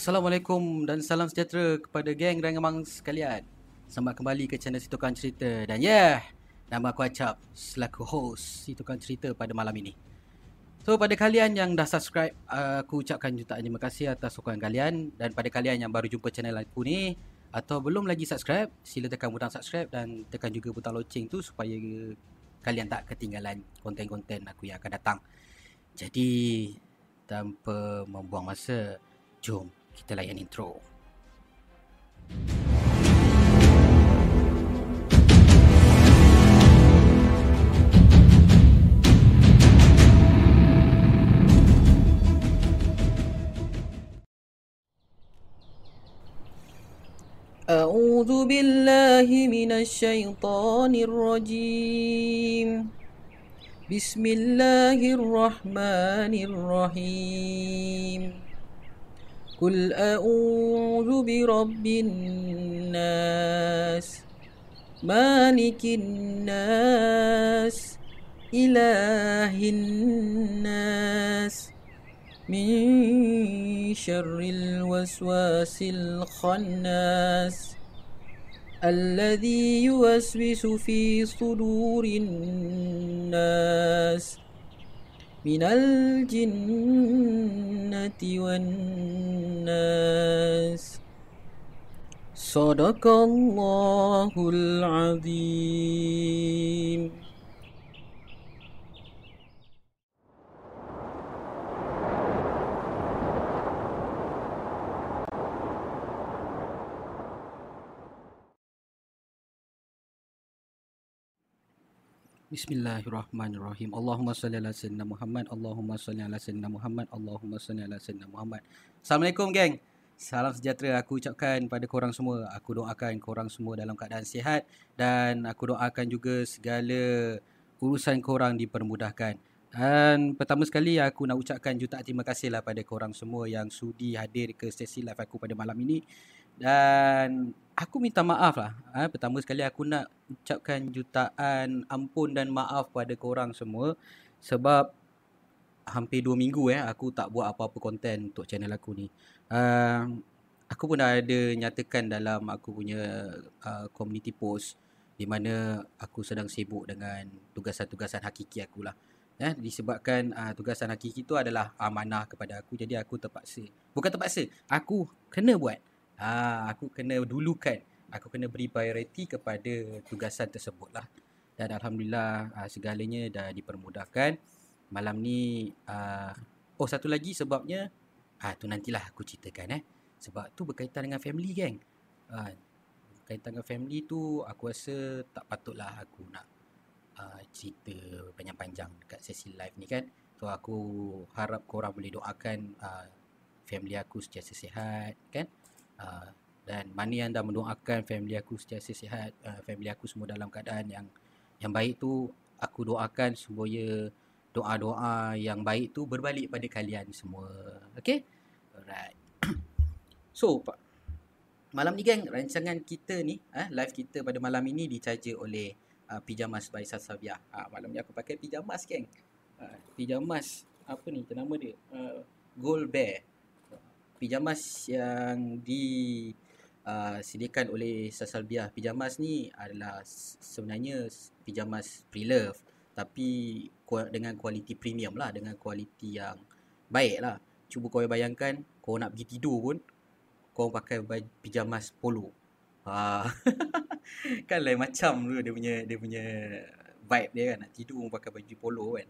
Assalamualaikum dan salam sejahtera kepada geng dan gemang sekalian. Selamat kembali ke channel Situkan Cerita. Dan yeah, nama aku Acap selaku host Situkan Cerita pada malam ini. So pada kalian yang dah subscribe, aku ucapkan jutaan terima kasih atas sokongan kalian. Dan pada kalian yang baru jumpa channel aku ni, atau belum lagi subscribe, sila tekan butang subscribe dan tekan juga butang loceng tu supaya kalian tak ketinggalan konten-konten aku yang akan datang. Jadi, tanpa membuang masa, jom kita layan intro. أعوذ بالله من الشيطان الرجيم بسم الله الرحمن الرحيم قل أعوذ برب الناس مالك الناس إله الناس من شر الوسواس الخناس الذي يوسوس في صدور الناس من الجنة والناس صدق الله العظيم Bismillahirrahmanirrahim. Allahumma salli ala sayyidina Muhammad. Allahumma salli ala sayyidina Muhammad. Allahumma salli ala sayyidina Muhammad. Assalamualaikum geng. Salam sejahtera aku ucapkan pada korang semua. Aku doakan korang semua dalam keadaan sihat dan aku doakan juga segala urusan korang dipermudahkan. Dan pertama sekali aku nak ucapkan jutaan terima kasih lah pada korang semua yang sudi hadir ke sesi live aku pada malam ini. Dan aku minta maaf lah. Ha, pertama sekali aku nak ucapkan jutaan ampun dan maaf pada korang semua. Sebab hampir dua minggu eh aku tak buat apa-apa konten untuk channel aku ni. Uh, aku pun dah ada nyatakan dalam aku punya uh, community post di mana aku sedang sibuk dengan tugasan-tugasan hakiki aku lah. Eh, disebabkan uh, tugasan hakiki itu adalah amanah kepada aku jadi aku terpaksa. Bukan terpaksa, aku kena buat. Ah, aku kena dulukan. Aku kena beri priority kepada tugasan tersebut lah. Dan Alhamdulillah ah, segalanya dah dipermudahkan. Malam ni, ah, oh satu lagi sebabnya, ah, tu nantilah aku ceritakan eh. Sebab tu berkaitan dengan family geng. Ah, berkaitan dengan family tu, aku rasa tak patutlah aku nak ah, cerita panjang-panjang dekat sesi live ni kan. So aku harap korang boleh doakan ah, family aku sentiasa sihat kan. Ah, dan mana yang dah mendoakan family aku sentiasa sihat, uh, family aku semua dalam keadaan yang yang baik tu, aku doakan supaya doa-doa yang baik tu berbalik pada kalian semua. Okay? Alright. so, malam ni geng, rancangan kita ni, uh, live kita pada malam ini dicaja oleh uh, Pijamas by Sasabiah. Uh, malam ni aku pakai pijamas geng. Uh, pijamas, apa ni, nama dia? Uh, Gold Bear pijamas yang disediakan uh, oleh Sasalbiah pijamas ni adalah sebenarnya pijamas pre-love tapi dengan kualiti premium lah dengan kualiti yang baik lah cuba kau bayangkan kau nak pergi tidur pun kau pakai pijamas polo ha. kan lain macam tu dia punya dia punya vibe dia kan nak tidur pakai baju polo kan.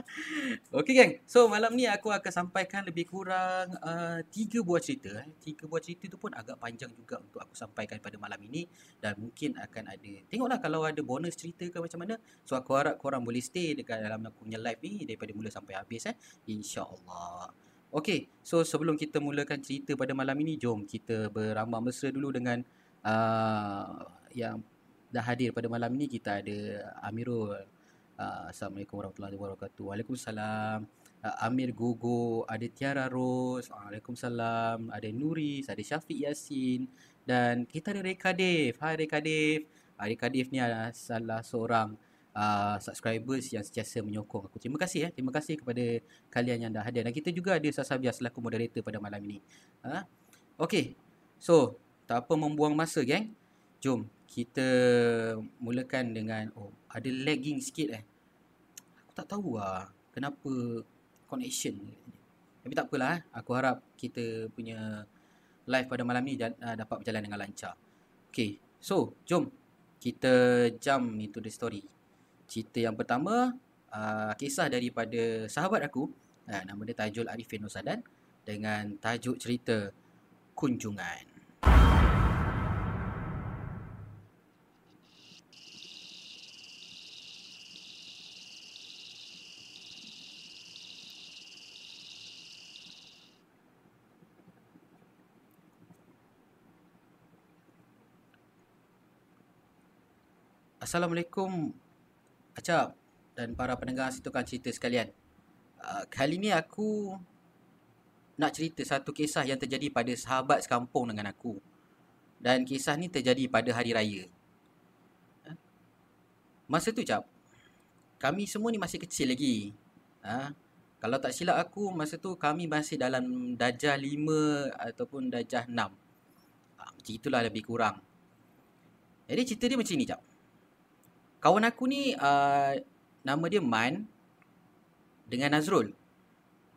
okay geng. So malam ni aku akan sampaikan lebih kurang uh, tiga buah cerita. Eh. Tiga buah cerita tu pun agak panjang juga untuk aku sampaikan pada malam ini. Dan mungkin akan ada. Tengoklah kalau ada bonus cerita ke macam mana. So aku harap korang boleh stay dekat dalam aku punya live ni daripada mula sampai habis eh. InsyaAllah. Okay, so sebelum kita mulakan cerita pada malam ini, jom kita beramah mesra dulu dengan uh, yang dah hadir pada malam ni kita ada Amirul. Uh, Assalamualaikum warahmatullahi wabarakatuh. Waalaikumsalam. Uh, Amir Gogo, ada Tiara Rose. Waalaikumsalam. Ada Nuris, ada Syafiq Yasin dan kita ada Reka Dev. Hai Reka Dev. Uh, Reka Dev ni adalah salah seorang uh, subscribers yang sentiasa menyokong aku. Terima kasih eh. Terima kasih kepada kalian yang dah hadir. Dan kita juga ada Sasabia selaku moderator pada malam ini. Ha? Okay. So, tak apa membuang masa geng. Jom kita mulakan dengan oh ada lagging sikit eh. Aku tak tahu lah kenapa connection Tapi tak apalah eh. Aku harap kita punya live pada malam ni uh, dapat berjalan dengan lancar. Okay. So, jom kita jump into the story cerita yang pertama uh, kisah daripada sahabat aku uh, nama dia Tajul Arifin Nusadan dengan tajuk cerita kunjungan Assalamualaikum Acap dan para pendengar situ kan cerita sekalian. Uh, kali ni aku nak cerita satu kisah yang terjadi pada sahabat sekampung dengan aku. Dan kisah ni terjadi pada hari raya. Uh, masa tu cap, kami semua ni masih kecil lagi. Uh, kalau tak silap aku, masa tu kami masih dalam darjah 5 ataupun darjah 6. Uh, macam itulah lebih kurang. Jadi cerita dia macam ni cap kawan aku ni uh, nama dia Man dengan Nazrul.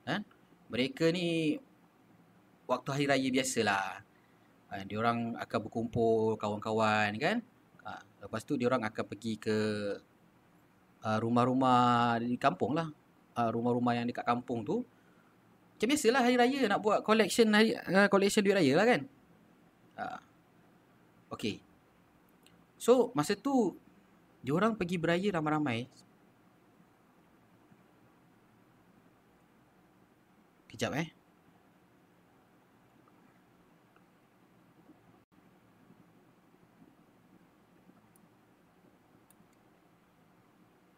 Ha? Mereka ni waktu hari raya biasalah. Ha, dia orang akan berkumpul kawan-kawan kan. Ha, lepas tu dia orang akan pergi ke uh, rumah-rumah di kampung lah. Uh, rumah-rumah yang dekat kampung tu. Macam biasalah hari raya nak buat collection hari, uh, collection duit raya lah kan. Uh, okay. So masa tu dia orang pergi beraya ramai-ramai. Kejap eh.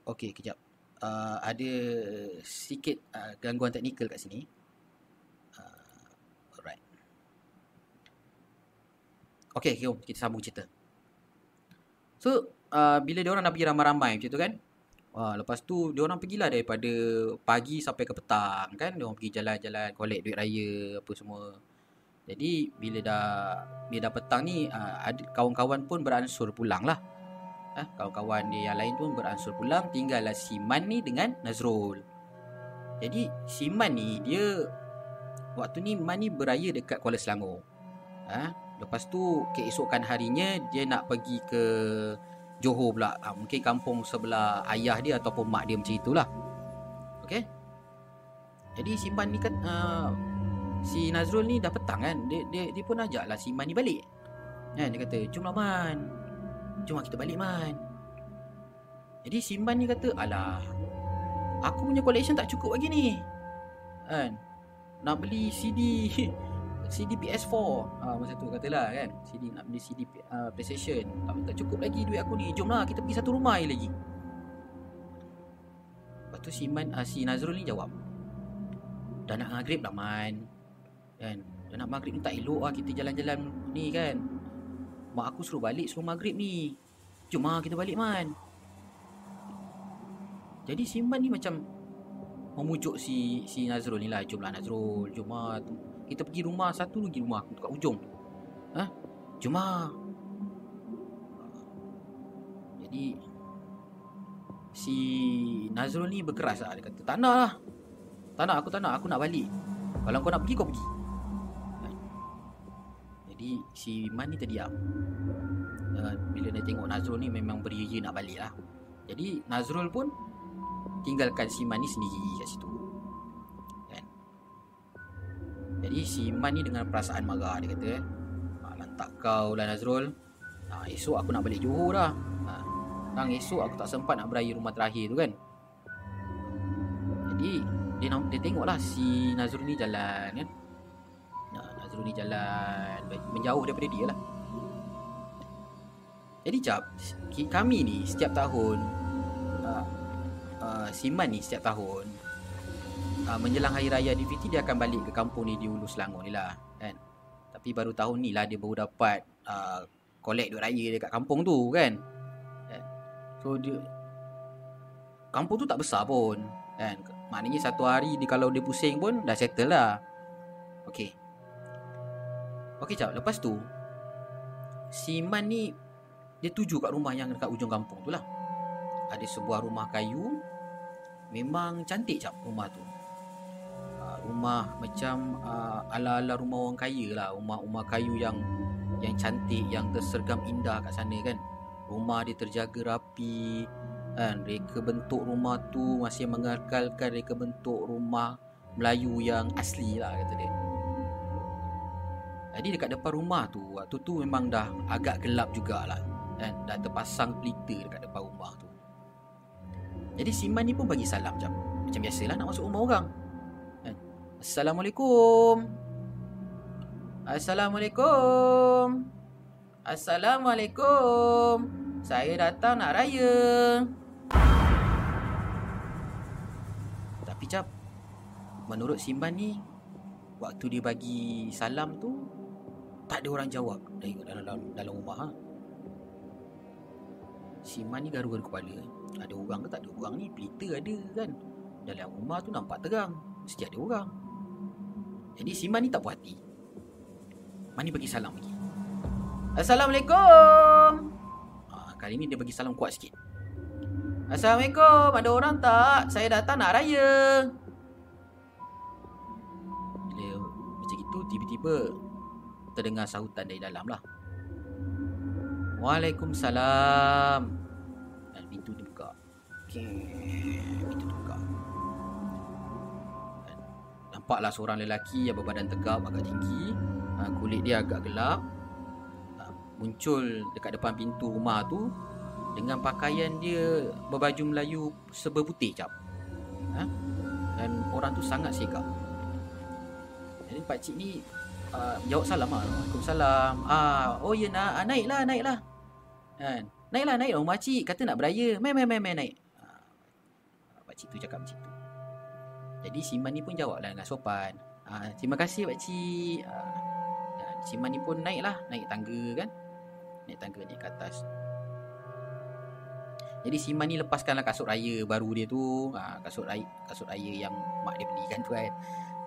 Okey, kejap. Uh, ada sikit uh, gangguan teknikal kat sini. Uh, alright. Jom kita sambung cerita. So, uh, bila dia orang nak pergi ramai-ramai macam tu kan. Wah, lepas tu dia orang pergilah daripada pagi sampai ke petang kan. Dia orang pergi jalan-jalan collect duit raya apa semua. Jadi bila dah bila dah petang ni uh, ada kawan-kawan pun beransur pulang lah. Eh, kawan-kawan dia yang lain pun beransur pulang tinggallah Siman ni dengan Nazrul. Jadi Siman ni dia waktu ni Man ni beraya dekat Kuala Selangor. Ha? Lepas tu keesokan harinya dia nak pergi ke Johor pula. Ha, Mungkin kampung sebelah ayah dia Ataupun mak dia macam itulah. Okay Jadi Simban ni kan uh, Si Nazrul ni dah petang kan? Dia, dia, dia pun ajak lah Simban ni balik. Kan, Dia kata Jom lah Man. Jom lah kita balik Man. Jadi Simban ni kata Alah Aku punya collection tak cukup lagi ni. Kan? Nak beli CD CD PS4 ha, Masa tu katalah kan CD nak beli CD uh, PlayStation. Tak, tak cukup lagi duit aku ni. Jomlah kita pergi satu rumah lagi. Lepas tu si, Man, uh, si Nazrul ni jawab. Dah nak maghrib lah Man. Kan? Dah nak maghrib ni tak elok lah kita jalan-jalan ni kan. Mak aku suruh balik suruh maghrib ni. Jom lah kita balik Man. Jadi si Man ni macam Memujuk si si Nazrul ni lah. Jomlah Nazrul. Jom lah kita pergi rumah satu lagi rumah aku kat ujung tu. Ha? Cuma Jadi si Nazrul ni berkeras lah. Dia kata, tak nak lah. Tak nak, aku tak nak. Aku nak balik. Kalau kau nak pergi, kau pergi. Ha? Jadi si Man ni terdiam. Uh, bila dia tengok Nazrul ni memang beria nak balik lah. Jadi Nazrul pun tinggalkan si Man ni sendiri kat situ. Jadi si Iman ni dengan perasaan marah dia kata eh. Lantak kau lah Nazrul. Ha, esok aku nak balik Johor dah. Ha, Nang esok aku tak sempat nak beraya rumah terakhir tu kan. Jadi dia, dia tengok lah si Nazrul ni jalan kan. Ha, Nazrul ni jalan menjauh daripada dia lah. Jadi jap kami ni setiap tahun uh, uh, Siman ni setiap tahun uh, menjelang hari raya Aidilfitri dia akan balik ke kampung ni di Ulu Selangor ni lah kan. Tapi baru tahun ni lah dia baru dapat uh, collect duit raya dekat kampung tu kan. kan? So dia kampung tu tak besar pun. Kan? Maknanya satu hari dia kalau dia pusing pun dah settle lah. Okey. Okey, cap. Lepas tu si Man ni dia tuju kat rumah yang dekat ujung kampung tu lah. Ada sebuah rumah kayu. Memang cantik cap rumah tu. Rumah macam uh, ala-ala rumah orang kaya lah. Rumah-rumah kayu yang yang cantik, yang tersergam indah kat sana kan. Rumah dia terjaga rapi kan. Reka bentuk rumah tu masih mengekalkan reka bentuk rumah Melayu yang asli lah kata dia. Jadi dekat depan rumah tu waktu tu memang dah agak gelap jugalah kan. Dah terpasang pelita dekat depan rumah tu. Jadi Siman ni pun bagi salam jap macam biasalah nak masuk rumah orang Assalamualaikum. Assalamualaikum. Assalamualaikum. Saya datang nak raya. Tapi cap Menurut Simban ni Waktu dia bagi salam tu Tak ada orang jawab. Dalam, dalam, dalam rumah ha? Simban ni garu-garu kepala. Ada orang ke tak ada orang ni? Pelita ada kan? Dalam rumah tu nampak terang. Mesti ada orang Jadi Simban ni tak puas hati Mani bagi salam lagi Assalamualaikum ha, Kali ni dia bagi salam kuat sikit Assalamualaikum, ada orang tak? Saya datang nak raya. Bila macam itu, tiba-tiba terdengar sahutan dari dalam lah. Waalaikumsalam. Dan pintu dibuka. Okay. Nampaklah seorang lelaki yang berbadan tegap agak tinggi. Ha, kulit dia agak gelap. Ha, muncul dekat depan pintu rumah tu dengan pakaian dia berbaju Melayu serba putih cap. Ha? Dan orang tu sangat segak. Jadi pak cik ni uh, jawab salam ah. Waalaikumsalam. Ah, oh ya nak ah, naiklah naiklah. Kan? Naiklah naik rumah cik kata nak beraya. Mai mai mai naik. Ah, pak cik tu cakap tu. Jadi Siman ni pun jawablah dengan sopan. Ah, terima kasih pak cik. Ah, Siman ni pun naiklah, naik tangga kan. Naik tangga ni ke atas. Jadi Siman ni lepaskanlah kasut raya baru dia tu ha, Kasut raya kasut raya yang mak dia belikan tu kan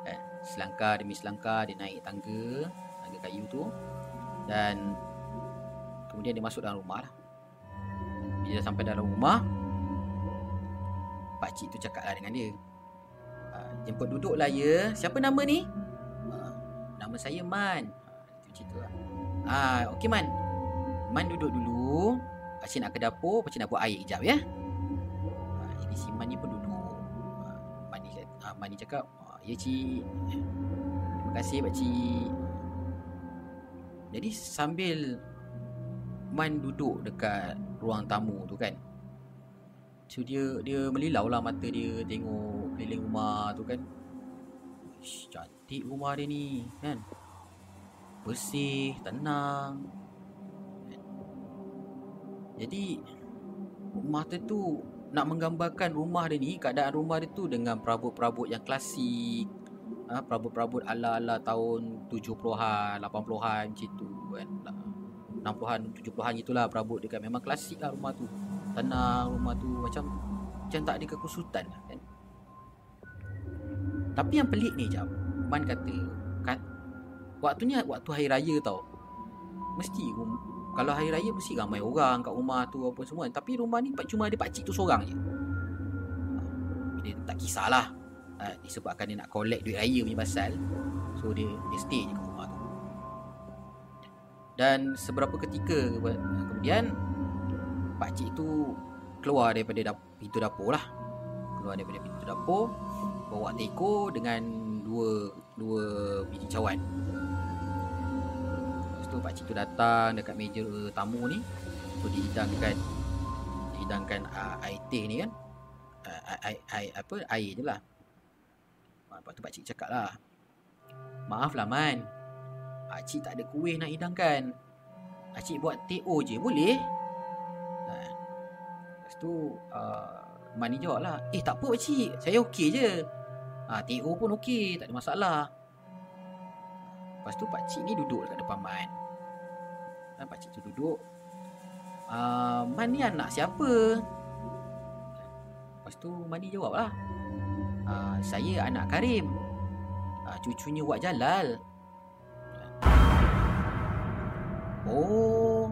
eh, Selangkah demi selangkah dia naik tangga Tangga kayu tu Dan Kemudian dia masuk dalam rumah lah Bila sampai dalam rumah Pakcik tu cakap lah dengan dia Jemput duduk lah ya Siapa nama ni? Nama saya Man Itu cerita lah ha, Okey Man Man duduk dulu Pakcik nak ke dapur, pakcik nak buat air kejap ya. Ha, jadi si Man ni pun duduk. Ha, Man ni, ha, Man ni cakap, ha, ya cik. Terima kasih pakcik. Jadi sambil Man duduk dekat ruang tamu tu kan. So dia dia melilau lah mata dia tengok keliling rumah tu kan. Ish, cantik rumah dia ni kan. Bersih, tenang. Jadi rumah dia tu nak menggambarkan rumah dia ni keadaan rumah dia tu dengan perabot-perabot yang klasik ha, perabot-perabot ala-ala tahun 70-an 80-an macam tu kan 60-an 70-an gitulah perabot dia kan memang klasik lah rumah tu tenang rumah tu macam macam tak ada kekusutan lah kan tapi yang pelik ni jap. Man kata kat, waktunya waktu hari raya tau. Mesti kalau hari raya mesti ramai orang kat rumah tu apa semua. Tapi rumah ni cuma ada pak cik tu seorang je. Dia tak kisahlah ha, disebabkan dia nak collect duit raya punya pasal. So dia dia stay je kat rumah tu. Dan seberapa ketika kemudian pak cik tu keluar daripada dap, pintu dapur lah. Keluar daripada pintu dapur bawa teko dengan dua dua biji cawan. Tu pak cik tu datang dekat meja tamu ni. Tu dihidangkan dihidangkan uh, air teh ni kan. Air, air, apa air je lah. Lepas tu pak cik cakap lah maaf lah man. Pak cik tak ada kuih nak hidangkan. Pak cik buat TO je boleh? Lepas tu uh, man ni jawab lah eh tak apa pak cik saya okey je Ah, TO pun okey, tak ada masalah. Lepas tu pak cik ni duduk dekat depan Man. Dan pakcik tu duduk uh, Man ni anak siapa? Lepas tu Mani jawab lah uh, Saya anak Karim uh, Cucunya Wak Jalal Oh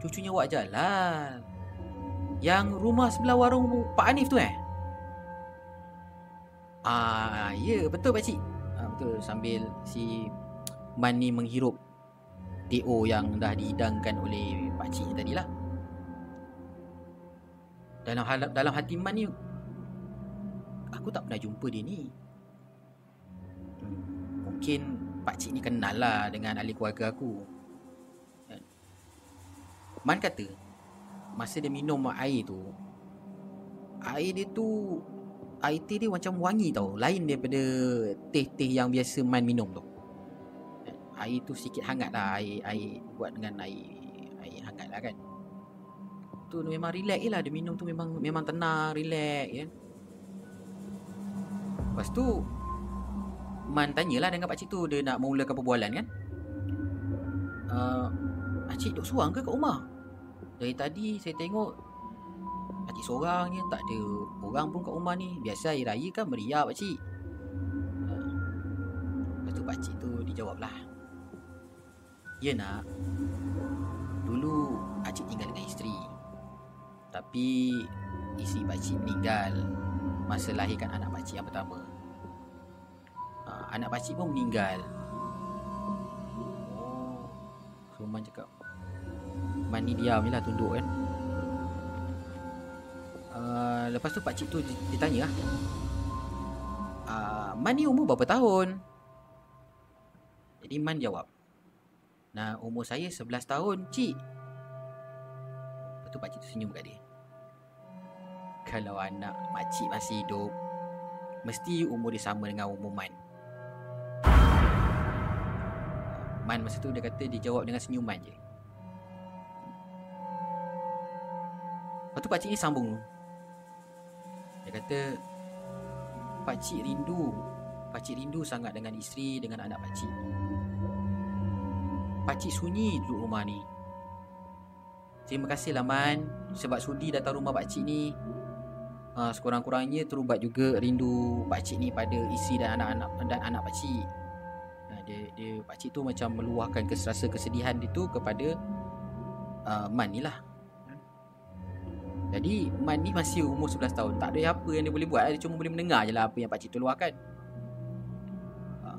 Cucunya Wak Jalal Yang rumah sebelah warung Pak Hanif tu eh Ah, ya betul pak cik. Ah, betul sambil si Man ni menghirup TO yang dah dihidangkan oleh pak cik tadi lah. Dalam hal, dalam hati Man ni aku tak pernah jumpa dia ni. Hmm, mungkin pak cik ni kenal lah dengan ahli keluarga aku. Man kata masa dia minum air tu air dia tu air teh dia macam wangi tau. Lain daripada teh-teh yang biasa Man minum tu. Air tu sikit hangat lah. Air, air buat dengan air Air hangat lah kan. Tu memang relax je lah. Dia minum tu memang memang tenang Relax kan Lepas tu Man tanyalah dengan pakcik tu Dia nak memulakan perbualan kan. Uh, Pakcik duduk seorang ke kat rumah Dari tadi saya tengok Pakcik seorang je Tak ada orang pun kat rumah ni. Biasa hari raya kan meriah pakcik ha. Lepas tu pakcik tu dijawab lah. Ya nak. Dulu pakcik tinggal dengan isteri. Tapi Isteri pakcik meninggal. Masa lahirkan anak pakcik yang pertama. Ha, Anak pakcik pun meninggal. Oh Man cakap Man ni diam je lah tunduk kan Uh, lepas tu pak cik tu ditanya lah. Uh, Man ni umur berapa tahun? Jadi Man jawab. Nah, umur saya 11 tahun, cik. Lepas tu pak cik tu senyum kat dia. Kalau anak makcik masih hidup, mesti umur dia sama dengan umur Man. Man masa tu dia kata dia jawab dengan senyuman je. Lepas tu pakcik ni sambung dia kata Pakcik rindu Pakcik rindu sangat dengan isteri Dengan anak pakcik Pakcik sunyi duduk rumah ni. Terima kasih lah Man. Sebab sudi datang rumah pakcik ni ha, Sekurang-kurangnya terubat juga rindu pakcik ni pada isteri dan anak-anak dan anak pakcik ha, dia, dia, Pakcik tu macam meluahkan keserasa kesedihan dia tu kepada uh, Man ni lah jadi Man ni masih umur 11 tahun. Tak ada apa yang dia boleh buat. Dia cuma boleh mendengar je lah Apa yang pakcik tu luahkan. Ha.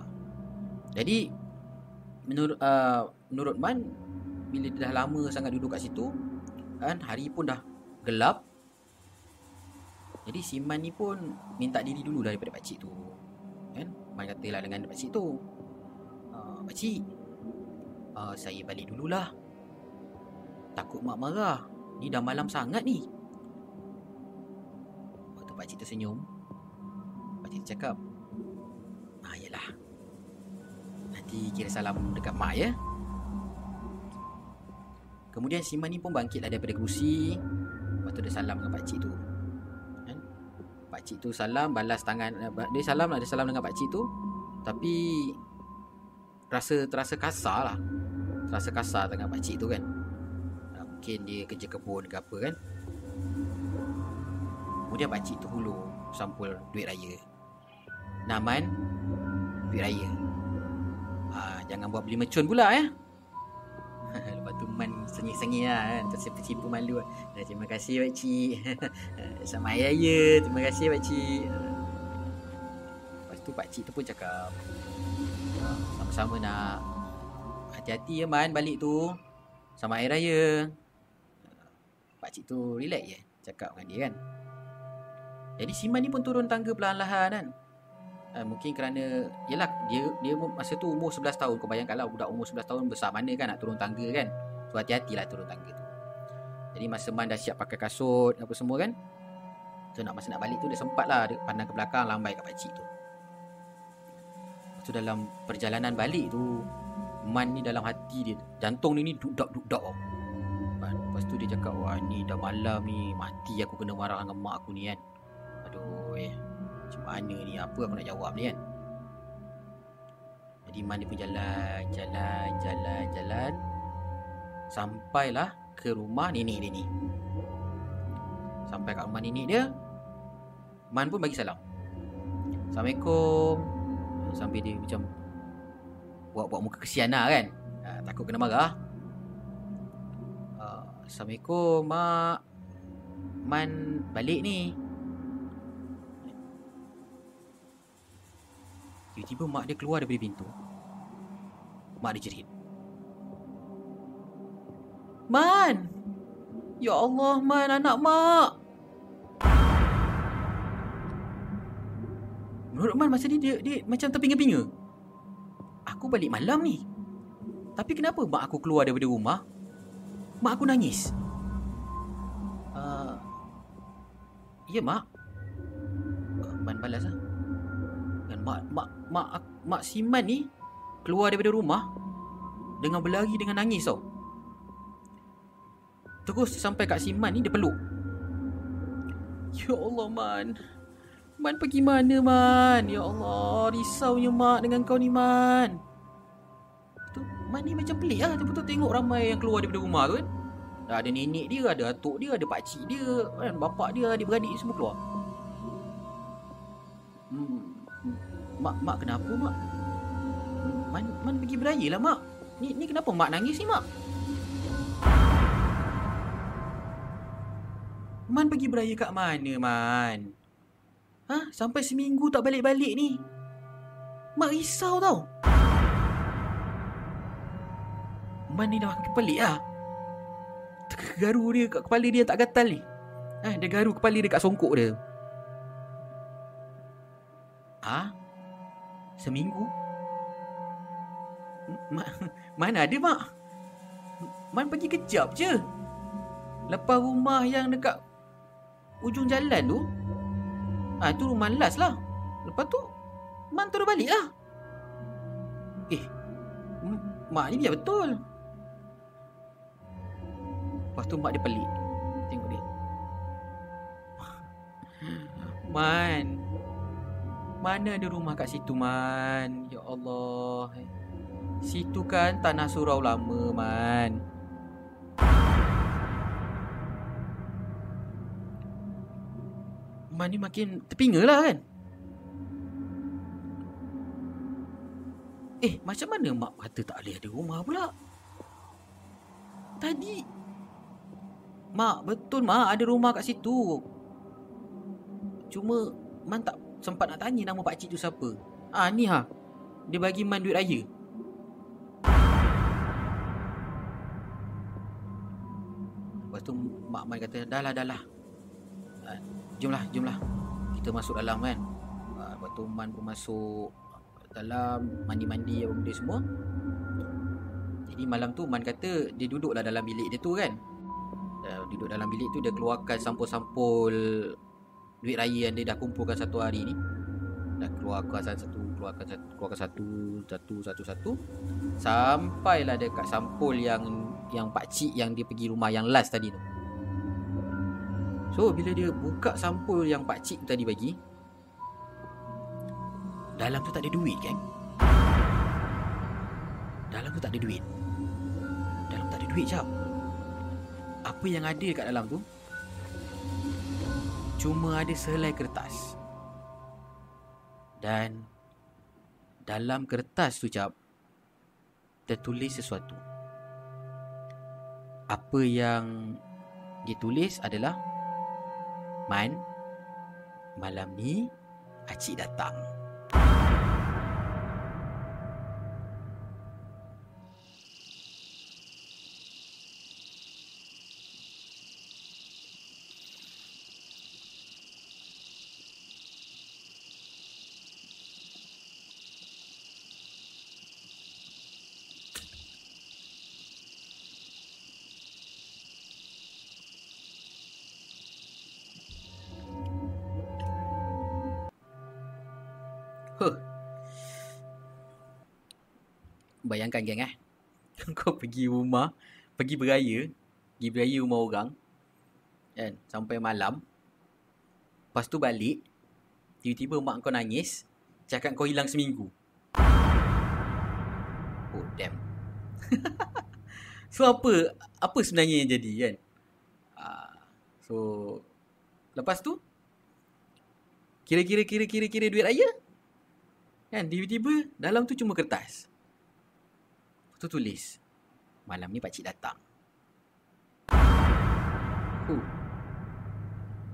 Jadi Menurut uh, Menurut Man Bila dia dah lama sangat duduk kat situ kan Hari pun dah gelap. Jadi si Man ni pun Minta diri dulu lah daripada pakcik tu. Kan? Man katalah dengan pakcik tu uh, Pakcik uh, Saya balik dululah. Takut mak marah. Ni dah malam sangat ni tu pakcik tersenyum Pakcik cakap Ah yalah. Nanti kira salam dekat mak ya. Kemudian si Man ni pun bangkitlah daripada kerusi. Lepas tu dia salam dengan pakcik tu. Kan? Pakcik tu salam balas tangan eh, Dia salam lah dia salam dengan pakcik tu. Tapi Rasa terasa kasar lah. Terasa kasar dengan pakcik tu kan. Mungkin dia kerja kebun ke apa kan Kemudian pakcik tu hulu sampul duit raya. Naman duit raya. Ha, jangan buat beli mercun pula ya. Lepas tu Man sengih-sengih lah kan Tersipu-sipu malu lah. Terima kasih pakcik Sama raya Terima kasih pakcik Lepas tu pakcik tu pun cakap Sama-sama nak Hati-hati ya Man balik tu Sama air raya Pakcik tu relax je Cakap dengan dia kan jadi Siman ni pun turun tangga perlahan-lahan kan. Ha, mungkin kerana yalah dia dia masa tu umur 11 tahun. Kau bayangkanlah budak umur 11 tahun besar mana kan nak turun tangga kan. So hati-hatilah turun tangga tu. Jadi masa Man dah siap pakai kasut apa semua kan. So nak masa nak balik tu dia sempat lah dia pandang ke belakang lambai kat pakcik tu. Lepas tu dalam perjalanan balik tu Man ni dalam hati dia jantung ni ni duk-dak-duk-dak Lepas tu dia cakap wah ni dah malam ni mati aku kena marah dengan mak aku ni kan. Aduh eh. Macam mana ni Apa aku nak jawab ni kan Jadi Man dia pun jalan Jalan Jalan Jalan Sampailah Ke rumah nenek dia ni Sampai kat rumah nenek dia Man pun bagi salam. Assalamualaikum. Sampai dia macam buat-buat muka kesian lah kan. Uh, takut kena marah. Uh, Assalamualaikum, Mak. Man balik ni. Tiba-tiba mak dia keluar daripada pintu. Mak dia jerit. Man! Ya Allah, Man, anak mak! Menurut Man masa ni dia, dia macam terpinga-pinga. Aku balik malam ni. Tapi kenapa mak aku keluar daripada rumah? Mak aku nangis. Uh, ya mak. Uh, Man balas lah. Mak mak mak mak Siman ni keluar daripada rumah dengan berlari dengan nangis tau. Terus sampai kat Siman ni dia peluk. Ya Allah Man. Man pergi mana Man? Ya Allah, risaunya mak dengan kau ni Man. Tu Man ni macam pelik lah betul tengok ramai yang keluar daripada rumah tu kan. Ada nenek dia, ada atuk dia, ada pakcik dia, kan bapak dia, adik-beradik semua keluar. Hmm, mak mak kenapa mak? Man man pergi beraya lah mak. Ni ni kenapa mak nangis ni mak? Man pergi beraya kat mana Man? Ha? Sampai seminggu tak balik-balik ni. Mak risau tau. Man ni dah makin pelik lah. Garu dia kat kepala dia tak gatal ni. Ha? Dia garu kepala dia kat songkok dia. Ha? Seminggu? Ma mana ada mak? Man pergi kejap je. Lepas rumah yang dekat ujung jalan tu, Ah ha, tu rumah last lah. Lepas tu Man terus balik lah. Eh, mak ni biar betul. Lepas tu mak dia pelik. Tengok dia. Man. Mana ada rumah kat situ Man? Ya Allah. Situ kan tanah surau lama Man. Man ni makin terpinga lah kan Eh macam mana mak kata tak boleh ada rumah pula Tadi Mak betul mak ada rumah kat situ Cuma Man tak sempat nak tanya nama pakcik tu siapa? Ah ni ha. Dia bagi Man duit raya. Lepas tu mak Man kata dah lah dah lah. Jomlah jomlah kita masuk dalam kan. Uh, lepas tu Man pun masuk dalam mandi-mandi apa benda semua. Jadi malam tu Man kata dia duduklah dalam bilik dia tu kan. Duduk dalam bilik tu dia keluarkan sampul-sampul duit raya yang dia dah kumpulkan satu hari ni dah keluarkan satu keluarkan satu keluarkan satu satu satu satu sampailah dekat sampul yang yang pak cik yang dia pergi rumah yang last tadi tu. So bila dia buka sampul yang pak cik tadi bagi Dalam tu tak ada duit kan? Dalam tu tak ada duit. Dalam tak ada duit jap. Apa yang ada kat dalam tu Cuma ada sehelai kertas Dan Dalam kertas tu cap Tertulis sesuatu Apa yang Ditulis adalah Man, malam ni Acik datang. Bayangkan geng eh. Kau pergi rumah, pergi beraya, pergi beraya rumah orang. Kan, sampai malam. Lepas tu balik, tiba-tiba mak kau nangis, cakap kau hilang seminggu. Oh, damn. so apa apa sebenarnya yang jadi kan? Uh, so lepas tu Kira-kira kira-kira kira duit raya. Kan tiba-tiba dalam tu cuma kertas. Tu tulis. Malam ni pakcik datang. Uh.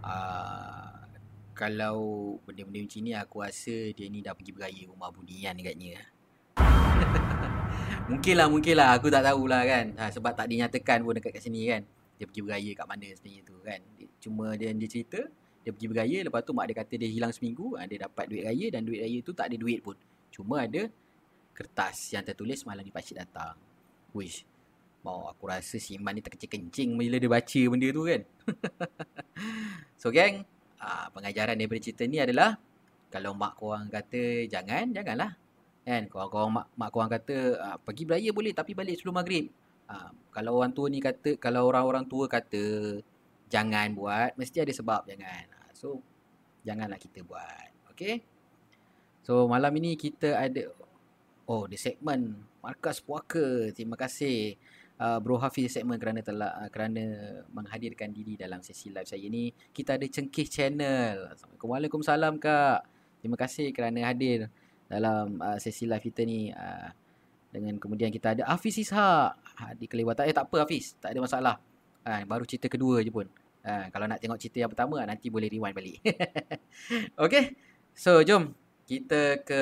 Uh, kalau benda-benda macam ni aku rasa dia ni dah pergi beraya rumah Budian agaknya. mungkin lah, mungkin lah. Aku tak tahulah kan. Ha, sebab tak dinyatakan pun dekat kat sini kan. Dia pergi beraya kat mana sebenarnya tu kan. Cuma dia, dia cerita, dia pergi beraya. Lepas tu mak dia kata dia hilang seminggu. Ha, dia dapat duit raya dan duit raya tu tak ada duit pun. Cuma ada kertas yang tertulis malam ni pakcik datang. Wish. Mau aku rasa si Iman ni terkencing-kencing bila dia baca benda tu kan. so gang, aa, pengajaran daripada cerita ni adalah kalau mak korang kata jangan, janganlah. Kan? Korang-korang mak, mak korang kata aa, pergi beraya boleh tapi balik sebelum maghrib. Aa, kalau orang tua ni kata, kalau orang-orang tua kata jangan buat, mesti ada sebab jangan. Aa, so, janganlah kita buat. Okay? So, malam ini kita ada Oh, di segmen Markas Puaka. Terima kasih uh, Bro Hafiz segmen kerana telah uh, kerana menghadirkan diri dalam sesi live saya ini. Kita ada Cengkih Channel. Assalamualaikum. Waalaikumsalam Kak. Terima kasih kerana hadir dalam uh, sesi live kita ni. Uh, dengan kemudian kita ada Hafiz Ishak. Uh, di kelewatan. Eh tak apa Hafiz. Tak ada masalah. Uh, baru cerita kedua je pun. Uh, kalau nak tengok cerita yang pertama nanti boleh rewind balik. okay. So jom kita ke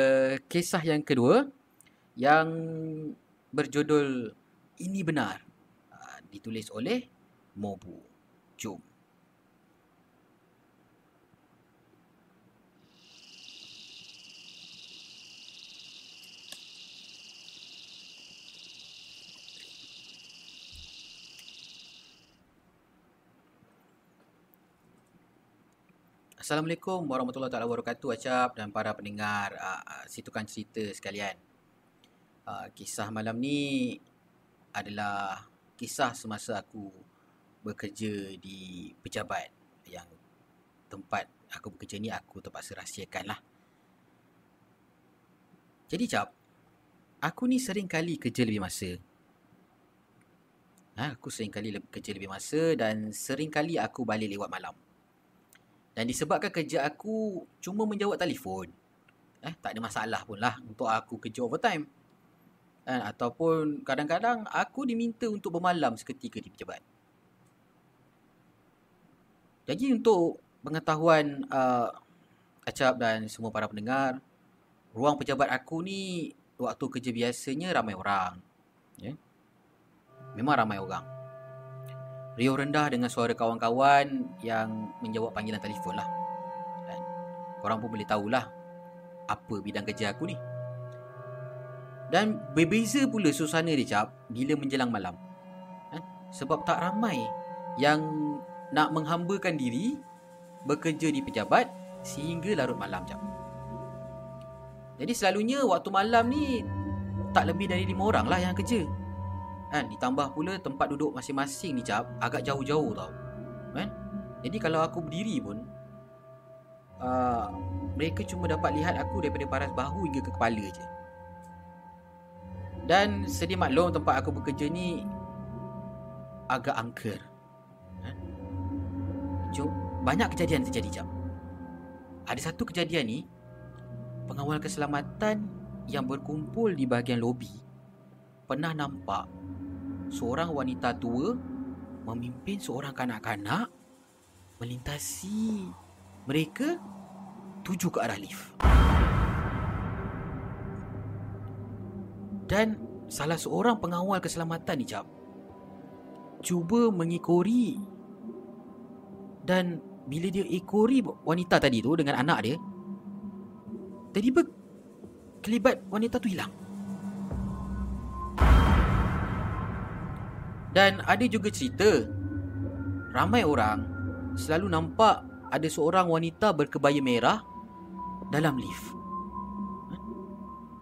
kisah yang kedua yang berjudul Ini Benar uh, ditulis oleh Mobu. Jom. Assalamualaikum warahmatullahi wabarakatuh Acap dan para pendengar uh, situkan cerita sekalian. Uh, kisah malam ni adalah kisah semasa aku bekerja di pejabat yang tempat aku bekerja ni aku terpaksa rahsiakan lah. Jadi Cap, aku ni sering kali kerja lebih masa. Ha, aku sering kali kerja lebih masa dan sering kali aku balik lewat malam. Dan disebabkan kerja aku cuma menjawab telefon. Eh, tak ada masalah pun lah untuk aku kerja overtime. Eh, ataupun kadang-kadang aku diminta untuk bermalam seketika di pejabat. Jadi untuk pengetahuan uh, Acap dan semua para pendengar, ruang pejabat aku ni waktu kerja biasanya ramai orang. Ya? Memang ramai orang riuh rendah dengan suara kawan-kawan yang menjawab panggilan telefon lah. Dan korang pun boleh tahulah apa bidang kerja aku ni. Dan berbeza pula suasana dia cap bila menjelang malam. Eh? Sebab tak ramai yang nak menghambakan diri bekerja di pejabat sehingga larut malam cap. Jadi selalunya waktu malam ni tak lebih dari lima orang lah yang kerja. Kan ditambah pula tempat duduk masing-masing ni cap agak jauh-jauh tau. Kan? Jadi kalau aku berdiri pun uh, mereka cuma dapat lihat aku daripada paras bahu hingga ke kepala je. Dan sedia maklum tempat aku bekerja ni agak angker. Kan? Jom, banyak kejadian terjadi jap. Ada satu kejadian ni pengawal keselamatan yang berkumpul di bahagian lobi pernah nampak seorang wanita tua memimpin seorang kanak-kanak melintasi mereka tuju ke arah lift. Dan salah seorang pengawal keselamatan ni jap cuba mengikori. Dan bila dia ikori wanita tadi tu dengan anak dia tiba-tiba kelibat wanita tu hilang. Dan ada juga cerita Ramai orang Selalu nampak Ada seorang wanita berkebaya merah Dalam lift.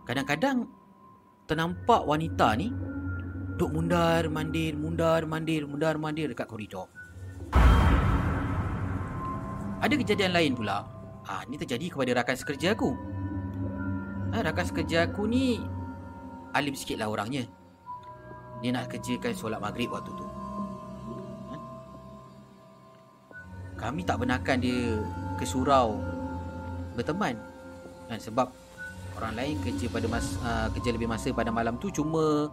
Kadang-kadang Ternampak wanita ni Duk mundar mandir Mundar mandir Mundar mandir dekat koridor Ada kejadian lain pula ha, Ini terjadi kepada rakan sekerja aku ha, Rakan sekerja aku ni Alim sikit lah orangnya dia nak kerjakan solat maghrib waktu tu. Ha? Kami tak benarkan dia ke surau berteman. Kan sebab orang lain kerja pada mas, uh, kerja lebih masa pada malam tu cuma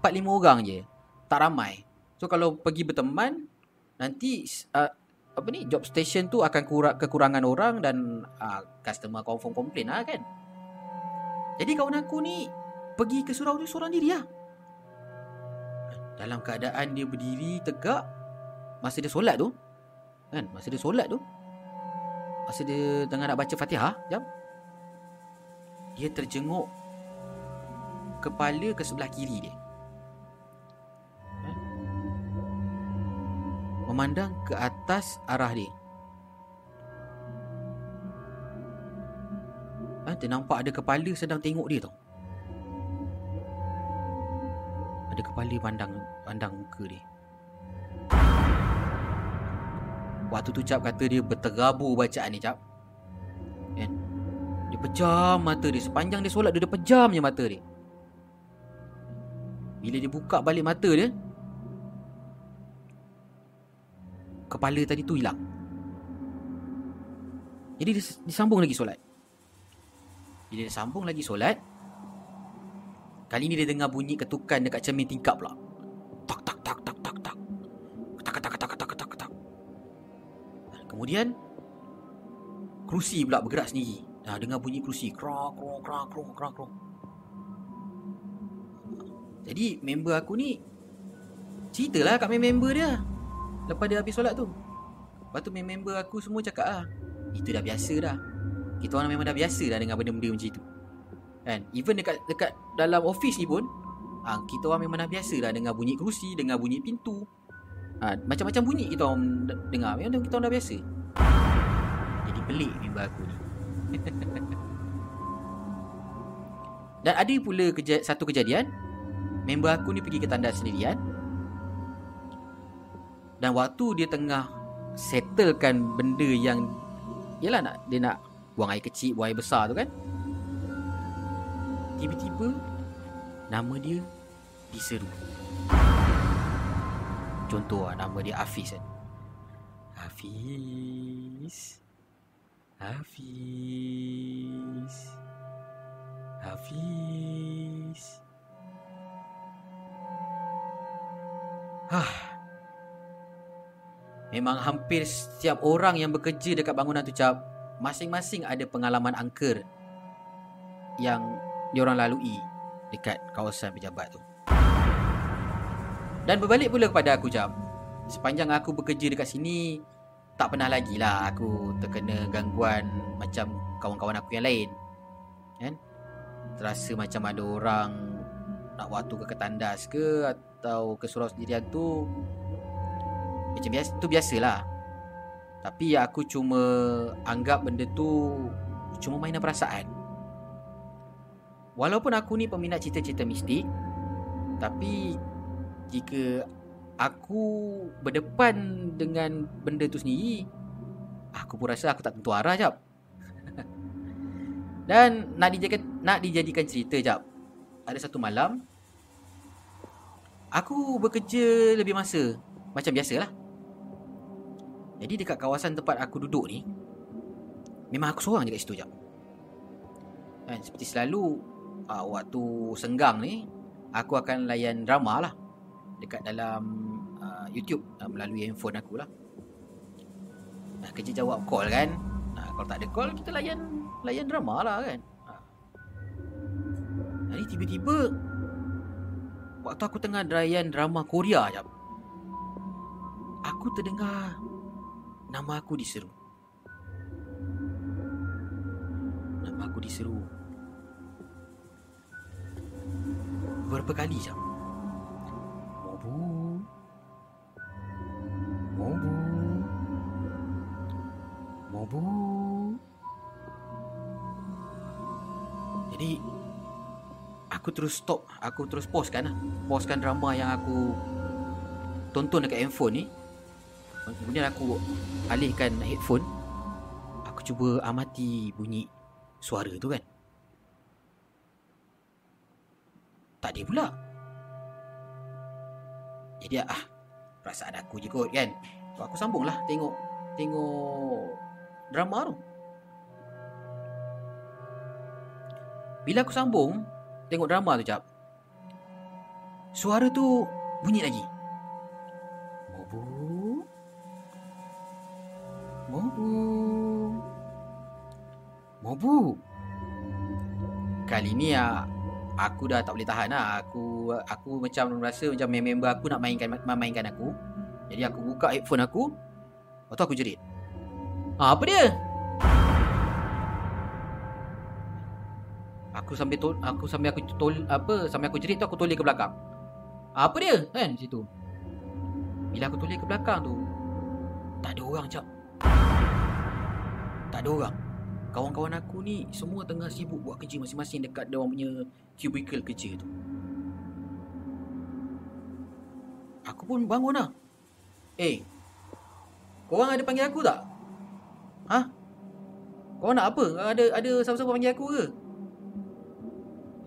4 5 orang je. Tak ramai. So kalau pergi berteman nanti uh, apa ni job station tu akan kurang kekurangan orang dan uh, customer confirm complain lah kan. Jadi kawan aku ni pergi ke surau tu seorang diri lah. Dalam keadaan dia berdiri tegak masa dia solat tu kan masa dia solat tu masa dia tengah nak baca Fatihah jam dia terjenguk kepala ke sebelah kiri dia. Memandang ke atas arah dia. Ha, dia nampak ada kepala sedang tengok dia tau. Ada kepala pandang pandang muka dia. Waktu tu Cap kata dia berterabur bacaan ni Cap? Dia pejam mata dia. Sepanjang dia solat dia, dia pejam je mata dia. Bila dia buka balik mata dia Kepala tadi tu hilang. Jadi dia, dia sambung lagi solat. Bila dia sambung lagi solat Kali ni dia dengar bunyi ketukan dekat cermin tingkap pula. Tak tak tak tak tak tak. Tak tak tak tak tak tak tak Kemudian kerusi pula bergerak sendiri. Dah dengar bunyi kerusi. Krak krak krak krak krak krak. Jadi member aku ni ceritalah kat member dia. Lepas dia habis solat tu. Lepas tu member aku semua cakap ah, itu dah biasa dah. Kita orang memang dah biasa dah dengan benda-benda macam itu. Kan? Even dekat dekat dalam office ni pun, ah, kita orang memang dah biasa dah dengar bunyi kerusi, dengar bunyi pintu, ha, Macam-macam bunyi kita orang dengar Memang kita orang dah biasa Jadi pelik member aku ni Dan ada pula keja- satu kejadian. Member aku ni pergi ke tandas sendirian. Dan waktu dia tengah Settlekan benda yang Yelah nak dia nak Buang air kecil, buang air besar tu kan. Tiba-tiba Nama dia Diseru. Contoh lah nama dia Hafiz kan. Hafiz Hafiz. Hafiz. Hah. Memang hampir setiap orang yang bekerja dekat bangunan tu cap Masing-masing ada pengalaman angker Yang diorang lalui Dekat kawasan pejabat tu. Dan berbalik pula kepada aku jam Sepanjang aku bekerja dekat sini Tak pernah lagi lah aku terkena gangguan Macam kawan-kawan aku yang lain. Kan? Terasa macam ada orang Nak waktu ke ketandas ke Atau ke surau sendirian tu Macam biasa tu biasalah. Tapi aku cuma Anggap benda tu Cuma mainan perasaan. Walaupun aku ni peminat cerita-cerita mistik Tapi jika aku berdepan dengan benda tu sendiri. Aku pun rasa aku tak tentu arah jap. Dan nak dijadikan nak dijadikan cerita jap ada satu malam aku bekerja lebih masa. Macam biasalah. Jadi dekat kawasan tempat aku duduk ni memang aku seorang je kat situ jap. Kan seperti selalu uh, waktu senggang ni aku akan layan drama lah dekat dalam uh, YouTube uh, melalui handphone aku lah. Nah, kerja jawab call kan. Nah, kalau tak ada call kita layan layan drama lah kan. Ha. Jadi tiba-tiba waktu aku tengah layan drama Korea jap. Aku terdengar nama aku diseru. Nama aku diseru. Berapa kali jap? Mobu. Mobu. Jadi aku terus stop, aku terus pause kan lah. Pausekan drama yang aku tonton dekat handphone ni. Kemudian aku alihkan headphone. Aku cuba amati bunyi suara tu kan. Tak ada pula. Jadi ah perasaan aku je kot kan. So, aku sambunglah tengok tengok drama tu. Bila aku sambung Tengok drama tu jap Suara tu Bunyi lagi Mobu Mobu Mobu Kali ni ah, Aku dah tak boleh tahan lah Aku Aku macam rasa Macam member aku nak mainkan Mainkan aku Jadi aku buka headphone aku Lepas tu aku jerit ah, Apa dia? Aku sambil tol, aku sambil aku tol, apa sambil aku jerit tu aku toleh ke belakang. Apa dia? Kan situ. Bila aku toleh ke belakang tu tak ada orang cak. Tak ada orang. Kawan-kawan aku ni semua tengah sibuk buat kerja masing-masing dekat dia orang punya cubicle kerja tu. Aku pun bangun lah. Eh. Korang ada panggil aku tak? Ha? Korang nak apa? Ada ada siapa-siapa panggil aku ke?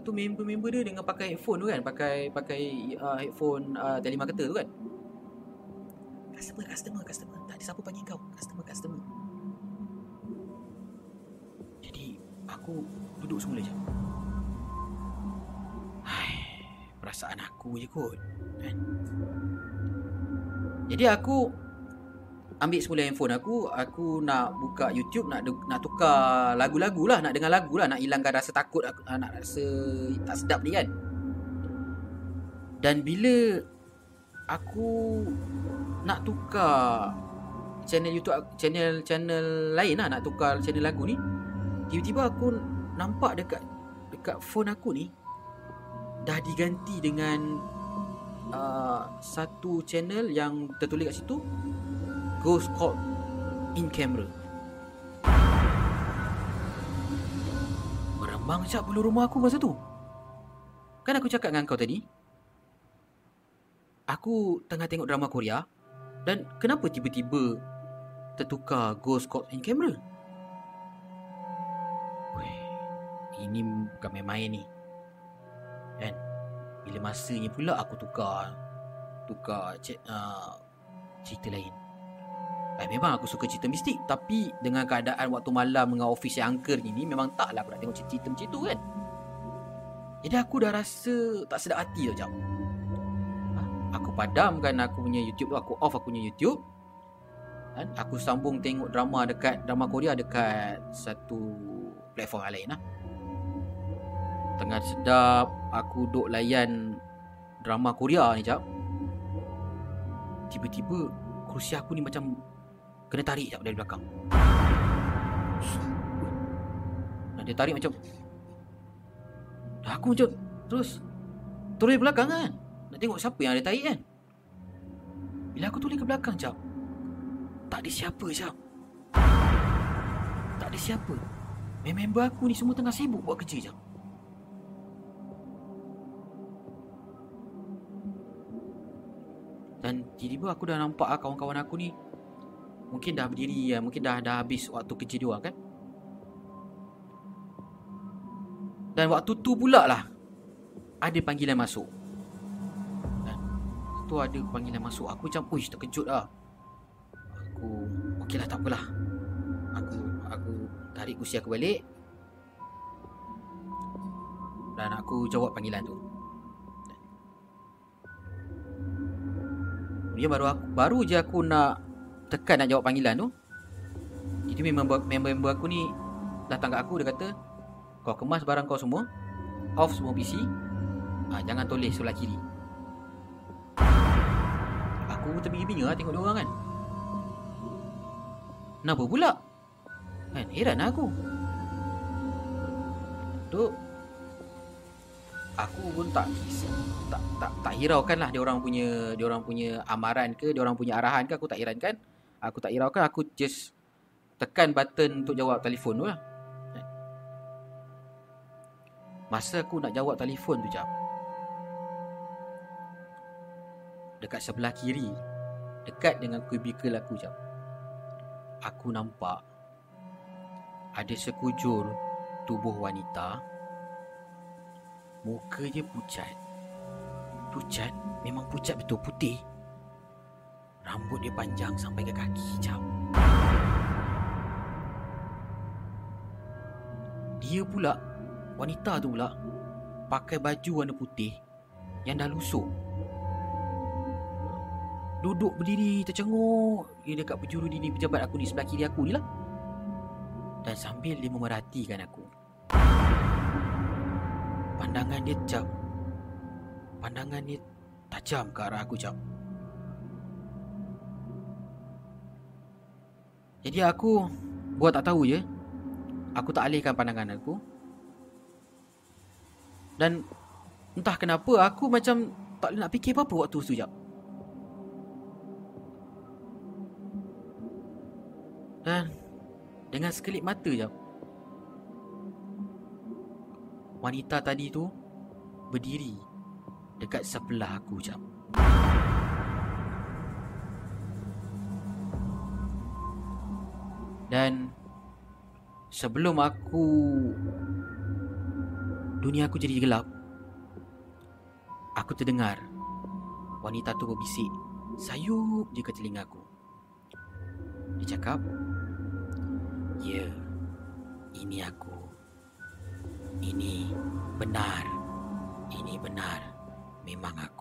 tu member-member dia dengan pakai headphone tu kan pakai pakai uh, headphone uh, telemarketer tu kan customer customer customer tak ada siapa panggil kau customer customer jadi aku duduk semula je perasaan aku je kot kan. Jadi aku ambil semula handphone aku aku nak buka YouTube nak nak tukar lagu-lagu lah nak dengar lagu lah nak hilangkan rasa takut aku, ah, nak rasa tak sedap ni kan. Dan bila aku nak tukar channel YouTube channel channel lain lah nak tukar channel lagu ni tiba-tiba aku nampak dekat dekat phone aku ni dah diganti dengan uh, satu channel yang tertulis kat situ ghost caught in camera. Meremang siap bulu rumah aku masa tu. Kan aku cakap dengan kau tadi. Aku tengah tengok drama Korea. Dan kenapa tiba-tiba tertukar ghost caught in camera? Weh, ini bukan main-main ni. Kan? Bila masanya pula aku tukar tukar uh, cerita lain. Eh, memang aku suka cerita mistik Tapi dengan keadaan waktu malam Dengan office yang angker ni Memang taklah aku nak tengok cerita macam tu kan Jadi aku dah rasa Tak sedap hati tau jap ha? Aku padamkan aku punya YouTube tu Aku off aku punya YouTube kan? Aku sambung tengok drama dekat Drama Korea dekat Satu platform lain lah Tengah sedap Aku duk layan Drama Korea ni jap. Tiba-tiba Kerusi aku ni macam Kena tarik sekejap dari belakang. Dan dia tarik macam Dah aku macam Terus Turun dari belakang kan? Nak tengok siapa yang ada tarik kan? Bila aku turun ke belakang sekejap Tak ada siapa sekejap Tak ada siapa. Member aku ni semua tengah sibuk buat kerja sekejap Dan tiba-tiba aku dah nampak ah kawan-kawan aku ni Mungkin dah berdiri ya, mungkin dah dah habis waktu kerja dia kan. Dan waktu tu pula lah ada panggilan masuk. Dan tu ada panggilan masuk. Aku macam, "Uish, terkejut lah." Aku, "Okeylah, tak apalah." Aku aku tarik kursi aku balik. Dan aku jawab panggilan tu. Dia baru aku, baru je aku nak tekan nak jawab panggilan tu. Jadi member-member aku ni Datang kat aku dia kata Kau kemas barang kau semua Off semua PC ha, Jangan tulis sebelah kiri. Aku terbingi-bingi lah tengok dia orang kan. Kenapa pula? Kan heran aku. Tu Aku pun tak tak tak tak hiraukan lah dia orang punya dia orang punya amaran ke dia orang punya arahan ke aku tak hiraukan. Aku tak hiraukan Aku just Tekan button Untuk jawab telefon tu lah. Masa aku nak jawab telefon tu jap. Dekat sebelah kiri Dekat dengan kubikel aku jap. Aku nampak Ada sekujur Tubuh wanita Muka dia pucat Pucat Memang pucat betul putih Rambut dia panjang sampai ke kaki jam. Dia pula wanita tu pula pakai baju warna putih yang dah lusuh. Duduk berdiri tercenguk dia dekat penjuru dini pejabat aku ni sebelah kiri aku ni lah. Dan sambil dia memerhatikan aku. Pandangan dia cap. Pandangan dia tajam ke arah aku cap. Jadi aku buat tak tahu je. Aku tak alihkan pandangan aku. Dan entah kenapa aku macam tak nak fikir apa-apa waktu tu jap. Dan dengan sekelip mata jap. Wanita tadi tu berdiri dekat sebelah aku jap. Dan sebelum aku dunia aku jadi gelap, aku terdengar wanita tu berbisik sayup je ke telinga aku. Dia cakap, Ya, ini aku. Ini benar. Ini benar. Memang aku.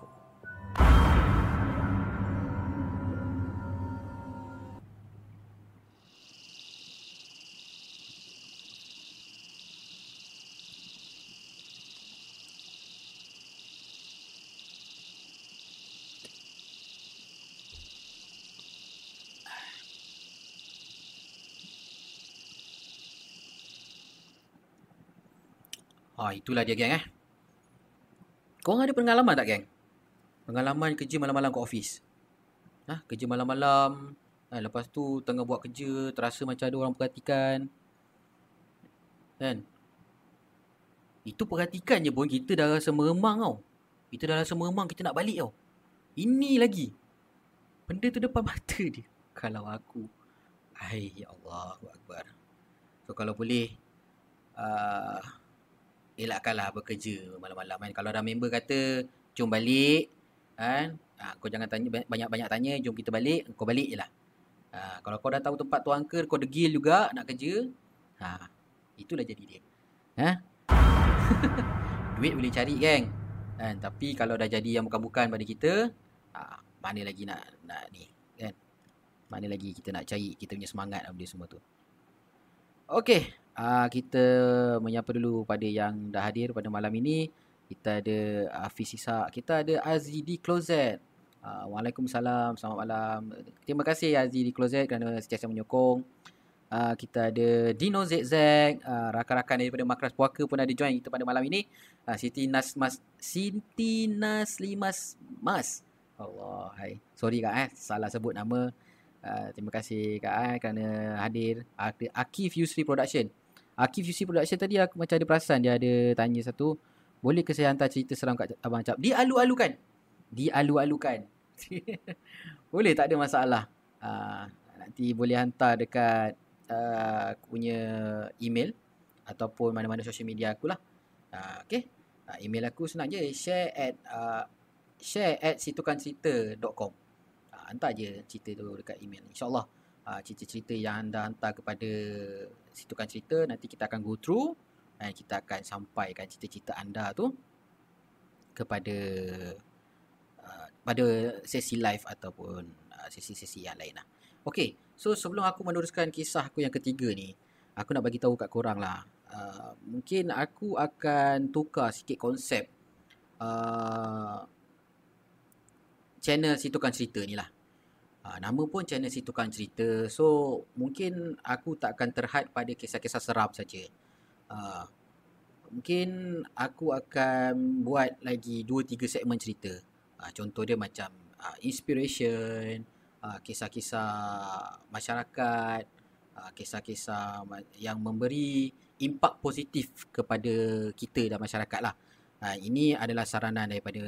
Ha, itulah dia geng eh. Korang ada pengalaman tak geng? Pengalaman kerja malam-malam kat office. Ha, kerja malam-malam. Ha, lepas tu tengah buat kerja, terasa macam ada orang perhatikan. Kan? Itu perhatikan je pun kita dah rasa meremang tau. Kita dah rasa meremang kita nak balik tau. Ini lagi. Benda tu depan mata dia. Kalau aku. Hai ya Allah. Akbar. So kalau boleh. Uh, elakkanlah bekerja malam-malam kan. Kalau ada member kata, jom balik. Kan? Ha, kau jangan tanya banyak-banyak tanya, jom kita balik. Kau balik je lah. Ha, kalau kau dah tahu tempat tu angker, kau degil juga nak kerja. Ha, itulah jadi dia. Ha? Duit boleh cari geng. Kan? Tapi kalau dah jadi yang bukan-bukan pada kita, ha, mana lagi nak nak ni. Kan? Mana lagi kita nak cari kita punya semangat benda semua tu. Okey, uh, kita menyapa dulu pada yang dah hadir pada malam ini. Kita ada Hafiz Isak, kita ada Aziz di Closet. Uh, Waalaikumsalam, selamat malam. Terima kasih Aziz di Closet kerana sentiasa menyokong. Uh, kita ada Dino ZZ, uh, rakan-rakan daripada Makras Puaka pun ada join kita pada malam ini. Uh, Siti Nas Mas Siti Naslimas Mas. Allah, hai. Sorry kak eh, salah sebut nama. Uh, terima kasih Kak Ai kerana hadir Akif Yusri Production Akif Yusri Production tadi aku macam ada perasan Dia ada tanya satu Boleh ke saya hantar cerita seram kat Abang Cap Dialu-alukan. Dialu-alukan. Boleh tak ada masalah. Uh, Nanti boleh hantar dekat uh, Aku punya email Ataupun mana-mana social media aku lah. Uh, Okay uh, Email aku senang je Share at uh, Share at situkancerita.com hantar je cerita tu dekat email. InsyaAllah uh, cerita-cerita yang anda hantar kepada situkan cerita nanti kita akan go through dan kita akan sampaikan cerita-cerita anda tu kepada uh, pada sesi live ataupun uh, sesi-sesi yang lain lah. Okay, so sebelum aku meneruskan kisah aku yang ketiga ni, aku nak bagi tahu kat korang lah. Uh, mungkin aku akan tukar sikit konsep uh, channel situkan cerita ni lah. Ha, nama pun channel si tukang cerita. So mungkin aku tak akan terhad pada kisah-kisah seram saja. Ha, mungkin aku akan buat lagi 2-3 segmen cerita. Ha, contoh dia macam ha, inspiration, ha, kisah-kisah masyarakat, ha, kisah-kisah yang memberi impak positif kepada kita dan masyarakat lah. Ha, ini adalah saranan daripada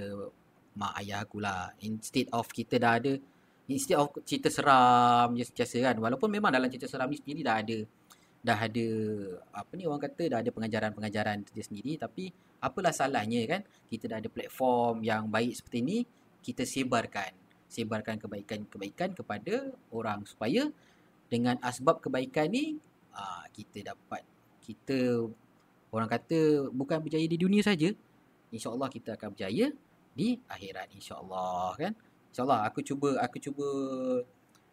mak ayah aku lah. Instead of kita dah ada instead of cerita seram je sentiasa kan walaupun memang dalam cerita seram ni sendiri dah ada dah ada apa ni orang kata dah ada pengajaran-pengajaran dia sendiri tapi apalah salahnya kan kita dah ada platform yang baik seperti ini kita sebarkan sebarkan kebaikan-kebaikan kepada orang supaya dengan asbab kebaikan ni aa, kita dapat kita Orang kata bukan berjaya di dunia saja. InsyaAllah kita akan berjaya di akhirat insyaAllah kan. InsyaAllah aku cuba aku cuba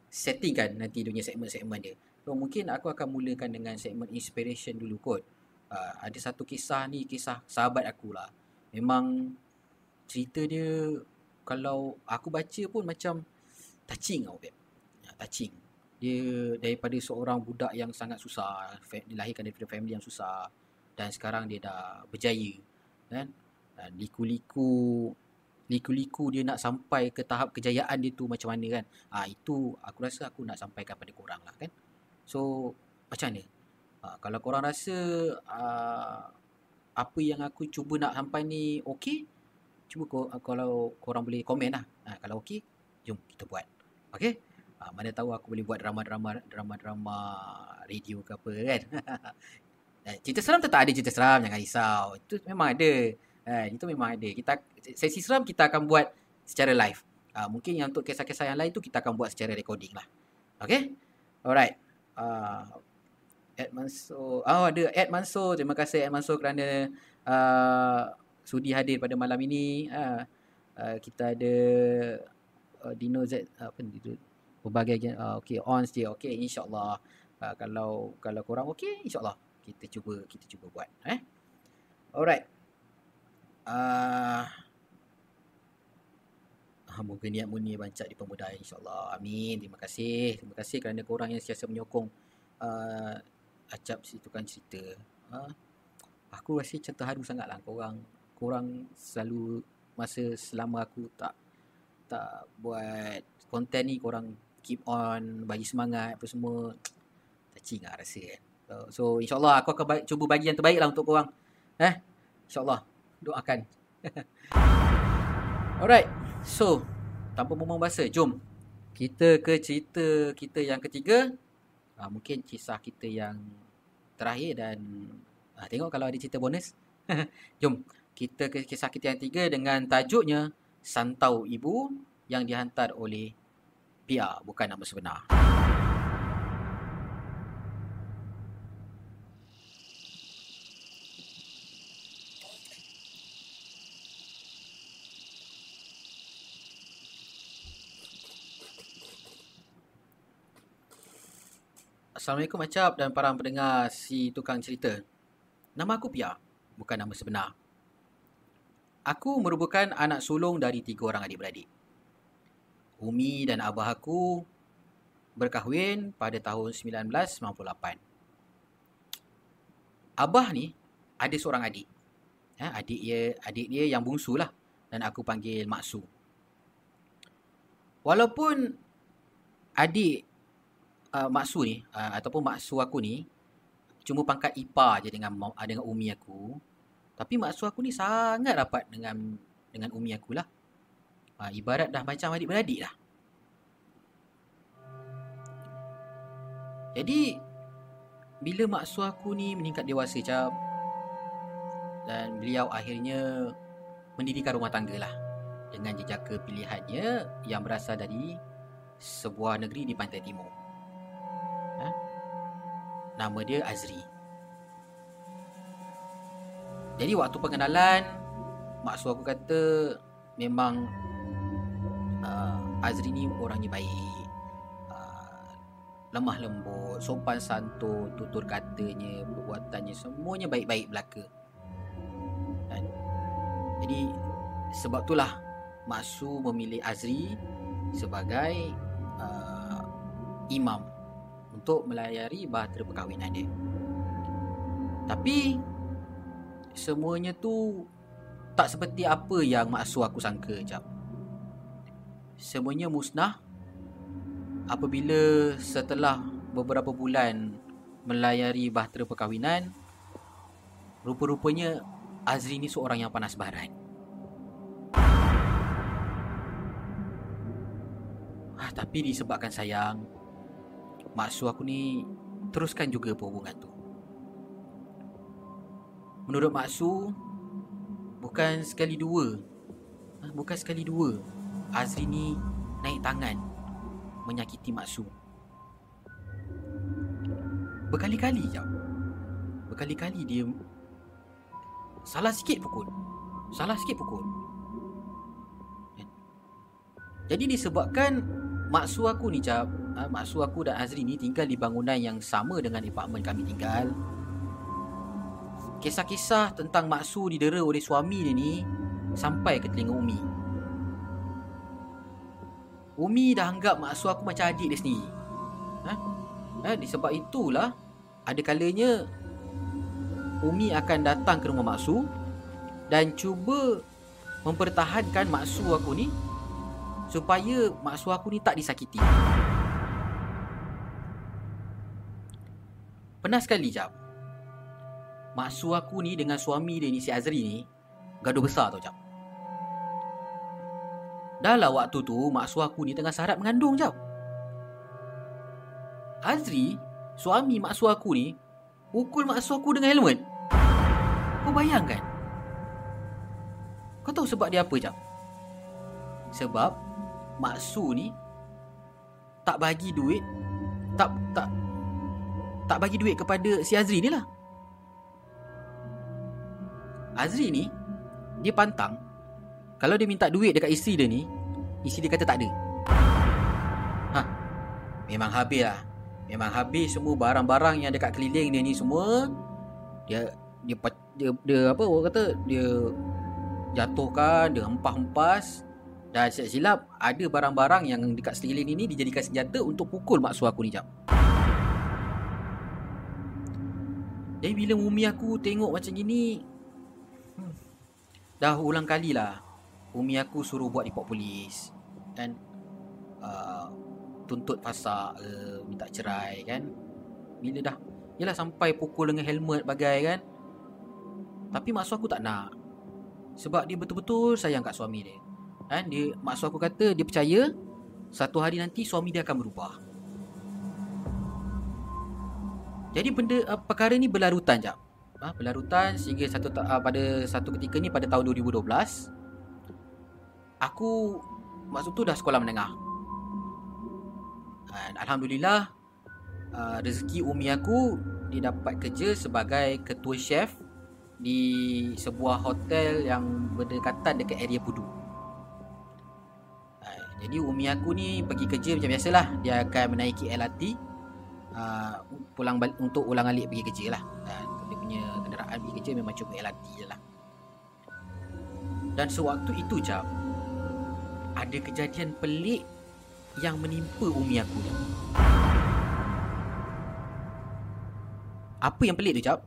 settingkan nanti dunia segmen-segmen dia. So mungkin aku akan mulakan dengan segmen inspiration dulu kot. Uh, ada satu kisah ni kisah sahabat aku lah. Memang cerita dia kalau aku baca pun macam touching tau. Ya, touching. Dia daripada seorang budak yang sangat susah, dilahirkan daripada family yang susah dan sekarang dia dah berjaya kan dan liku-liku liku-liku dia nak sampai ke tahap kejayaan dia tu macam mana kan? Ah itu aku rasa aku nak sampaikan pada korang lah kan? So macam mana? Ha, kalau korang rasa uh, apa yang aku cuba nak sampai ni okey cuba ko, kalau korang boleh komen lah. Ha, kalau okey jom kita buat. Okey? Ha, mana tahu aku boleh buat drama-drama drama-drama radio ke apa kan? Eh, cerita seram tetap ada cerita seram jangan risau. Itu memang ada. Eh, itu memang ada. Kita sesi seram kita akan buat secara live. Uh, mungkin yang untuk kisah-kisah yang lain tu kita akan buat secara recording lah. Okay? Alright. Uh, Ed Mansur. Oh ada Ed Mansur. Terima kasih Ed Mansur kerana uh, sudi hadir pada malam ini. Uh, uh, kita ada uh, Dino Z. Apa ni? Berbagai. Uh, okay. On dia. Okay. InsyaAllah. Uh, kalau kalau korang okay. InsyaAllah kita cuba kita cuba buat eh alright uh, moga niat murni bancak di pemuda insyaallah. Amin. Terima kasih. Terima kasih kerana korang yang sentiasa menyokong uh, acap si tukang cerita. Uh, aku rasa macam terharu sangatlah. Korang korang selalu masa selama aku tak tak buat konten ni korang keep on bagi semangat apa semua. Touching lah rasa kan. So insyaAllah aku akan ba- cuba bagi yang terbaik lah untuk korang. Eh? InsyaAllah. Doakan. Alright. So, tanpa membuang bahasa, jom. Kita ke cerita kita yang ketiga. Uh, mungkin kisah kita yang terakhir dan uh, tengok kalau ada cerita bonus. jom. Kita ke kisah kita yang ketiga dengan tajuknya Santau Ibu yang dihantar oleh Pia, bukan nama sebenar. Assalamualaikum Acap dan para pendengar si tukang cerita. Nama aku Pia, bukan nama sebenar. Aku merupakan anak sulung dari tiga orang adik-beradik. Umi dan abah aku berkahwin pada tahun 1998. Abah ni ada seorang adik. Ha, adik dia adik dia yang bungsu lah dan aku panggil Maksu. Walaupun adik uh, maksu ni uh, ataupun maksu aku ni cuma pangkat ipa je dengan uh, dengan umi aku. Tapi maksu aku ni sangat rapat dengan dengan umi aku lah. Uh, ibarat dah macam adik-beradik lah. Jadi bila maksu aku ni meningkat dewasa cap dan beliau akhirnya mendirikan rumah tangga lah dengan jejaka pilihannya yang berasal dari sebuah negeri di pantai timur. Nama dia Azri. Jadi waktu pengenalan Maksud aku kata Memang uh, Azri ni orangnya baik. Uh, Lemah lembut Sopan santun Tutur katanya Perbuatannya Semuanya baik-baik belaka. Dan Jadi Sebab itulah Maksu memilih Azri Sebagai uh, Imam untuk melayari bahtera perkahwinan dia. Tapi semuanya tu tak seperti apa yang maksud aku sangka jap. Semuanya musnah apabila setelah beberapa bulan melayari bahtera perkahwinan rupa-rupanya Azri ni seorang yang panas baran. Ah, tapi disebabkan sayang Maksu aku ni teruskan juga perhubungan tu. Menurut Maksu, bukan sekali dua. Ha, bukan sekali dua. Azri ni naik tangan menyakiti Maksu. Berkali-kali je. Berkali-kali dia Salah sikit pukul Salah sikit pukul? Jadi disebabkan Maksu aku ni cap ha, Maksu aku dan Azri ni tinggal di bangunan yang sama dengan apartmen kami tinggal. Kisah-kisah tentang Maksu didera oleh suami dia ni Sampai ke telinga Umi. Umi dah anggap Maksu aku macam adik dia sendiri. Ha? Ha, Disebab itulah Ada kalanya Umi akan datang ke rumah Maksu dan cuba mempertahankan Maksu aku ni supaya Maksu aku ni tak disakiti. Pernah sekali jap. Maksu aku ni dengan suami dia ni si Azri ni gaduh besar tau jap. Dah lah waktu tu maksu aku ni tengah sarap mengandung jap. Azri, suami maksu aku ni Pukul maksu aku dengan helmet Kau bayangkan Kau tahu sebab dia apa jap Sebab Maksu ni Tak bagi duit Tak Tak Tak bagi duit kepada si Azri ni lah. Azri ni Dia pantang Kalau dia minta duit dekat isteri dia ni Isteri dia kata tak ada. Ha Memang habis lah. Memang habis semua barang-barang yang dekat keliling dia ni semua. Dia dia dia, dia apa orang kata dia jatuhkan dia hempah-hempas dan silap silap ada barang-barang yang dekat sekeliling ini dijadikan senjata untuk pukul maksu aku ni jap. Jadi bila umi aku tengok macam gini hmm, dah ulang kali lah umi aku suruh buat report polis dan uh, tuntut fasak ke minta cerai kan. Bila dah yalah sampai pukul dengan helmet bagai kan. Tapi maksud aku tak nak. Sebab dia betul-betul sayang kat suami dia kan dia maksud aku kata dia percaya satu hari nanti suami dia akan berubah. Jadi benda uh, perkara ni berlarutan jap ha, berlarutan sehingga satu uh, pada satu ketika ni pada tahun 2012 aku maksud tu dah sekolah menengah. Dan Alhamdulillah uh, Rezeki umi aku Dia dapat kerja sebagai ketua chef Di sebuah hotel yang berdekatan dekat area Pudu Jadi umi aku ni pergi kerja macam biasalah Dia akan menaiki LRT uh, pulang balik, Untuk ulang alik pergi kerja lah Dan dia punya kenderaan pergi kerja memang cukup LRT je lah Dan sewaktu itu jam Ada kejadian pelik yang menimpa umi aku ni. Apa yang pelik tu, Cap?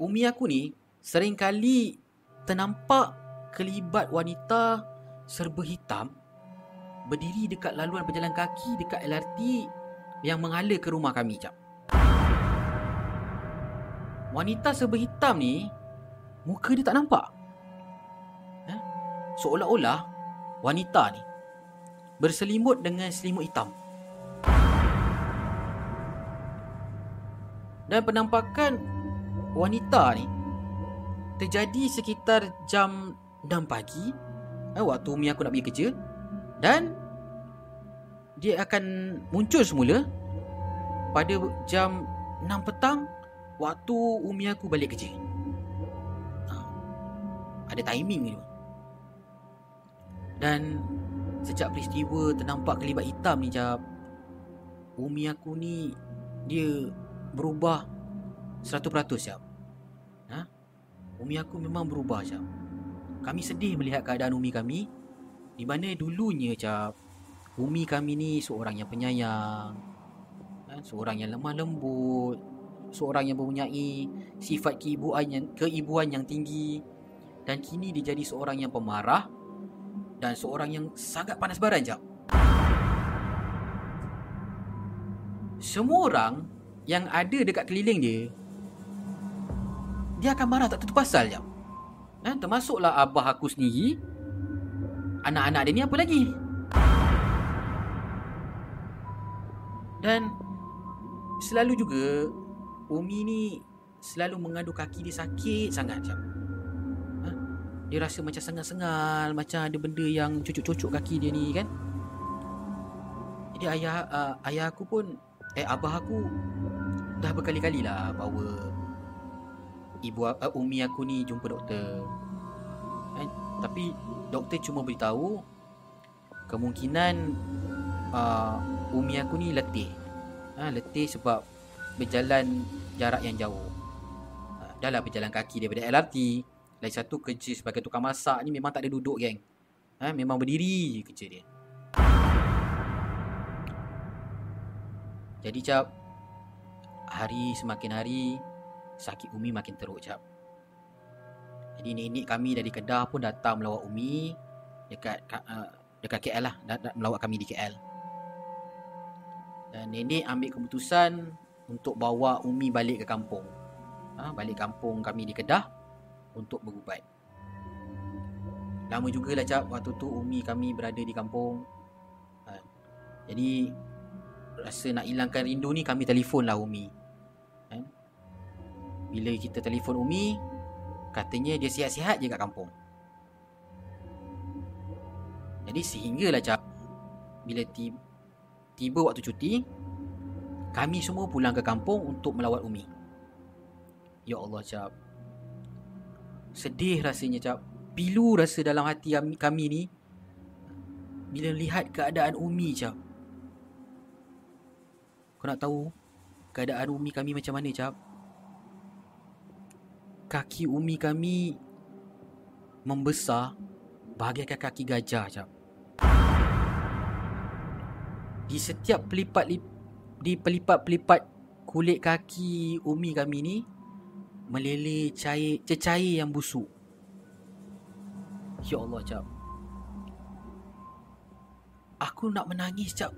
Umi aku ni sering kali ternampak kelibat wanita serba hitam berdiri dekat laluan berjalan kaki dekat LRT yang mengalir ke rumah kami, Cap. Wanita serba hitam ni muka dia tak nampak. Eh? Seolah-olah wanita ni berselimut dengan selimut hitam. Dan penampakan wanita ni terjadi sekitar jam 6 pagi eh, waktu Umi aku nak pergi kerja dan dia akan muncul semula pada jam 6 petang waktu Umi aku balik kerja. Ha. Ada timing ni. Dan Sejak peristiwa ternampak kelibat hitam ni jap Umi aku ni Dia berubah 100% jap ha? Umi aku memang berubah jap Kami sedih melihat keadaan Umi kami Di mana dulunya jap Umi kami ni seorang yang penyayang ha? Seorang yang lemah lembut Seorang yang mempunyai sifat keibuan yang, keibuan yang tinggi Dan kini dia jadi seorang yang pemarah dan seorang yang sangat panas baran jap. Semua orang yang ada dekat keliling dia dia akan marah tak tentu pasal jap. Eh, termasuklah abah aku sendiri. Anak-anak dia ni apa lagi? Dan selalu juga Umi ni selalu mengadu kaki dia sakit sangat jap. Dia rasa macam sengal-sengal Macam ada benda yang cucuk-cucuk kaki dia ni kan Jadi ayah uh, ayah aku pun Eh abah aku Dah berkali-kali lah bawa ibu uh, umi aku ni jumpa doktor. Kan? Tapi doktor cuma beritahu kemungkinan uh, umi aku ni letih. Ha, letih sebab berjalan jarak yang jauh. Ha, dah lah berjalan kaki daripada LRT. Lagi satu kerja sebagai tukang masak ni memang tak ada duduk geng. Ha, memang berdiri je kerja dia. Jadi cap hari semakin hari sakit Umi makin teruk cap. Jadi nenek kami dari Kedah pun datang melawat Umi dekat uh, dekat KL lah, dat, melawat kami di KL. Dan nenek ambil keputusan untuk bawa Umi balik ke kampung. Ha, balik kampung kami di Kedah untuk berubat. Lama jugalah cap waktu tu Umi kami berada di kampung. Ha, jadi rasa nak hilangkan rindu ni kami telefon lah Umi. Ha? Bila kita telefon Umi, katanya dia sihat-sihat je kat kampung. Jadi sehinggalah cap bila tiba, tiba waktu cuti, kami semua pulang ke kampung untuk melawat Umi. Ya Allah, Cap. Sedih rasanya, Cap. Pilu rasa dalam hati kami, ni bila lihat keadaan Umi, Cap. Kau nak tahu keadaan Umi kami macam mana, Cap? Kaki Umi kami membesar bagaikan kaki gajah, Cap. Di setiap pelipat-lipat di pelipat-pelipat kulit kaki umi kami ni meleleh cair cecair yang busuk. Ya Allah, Cap. Aku nak menangis, Cap.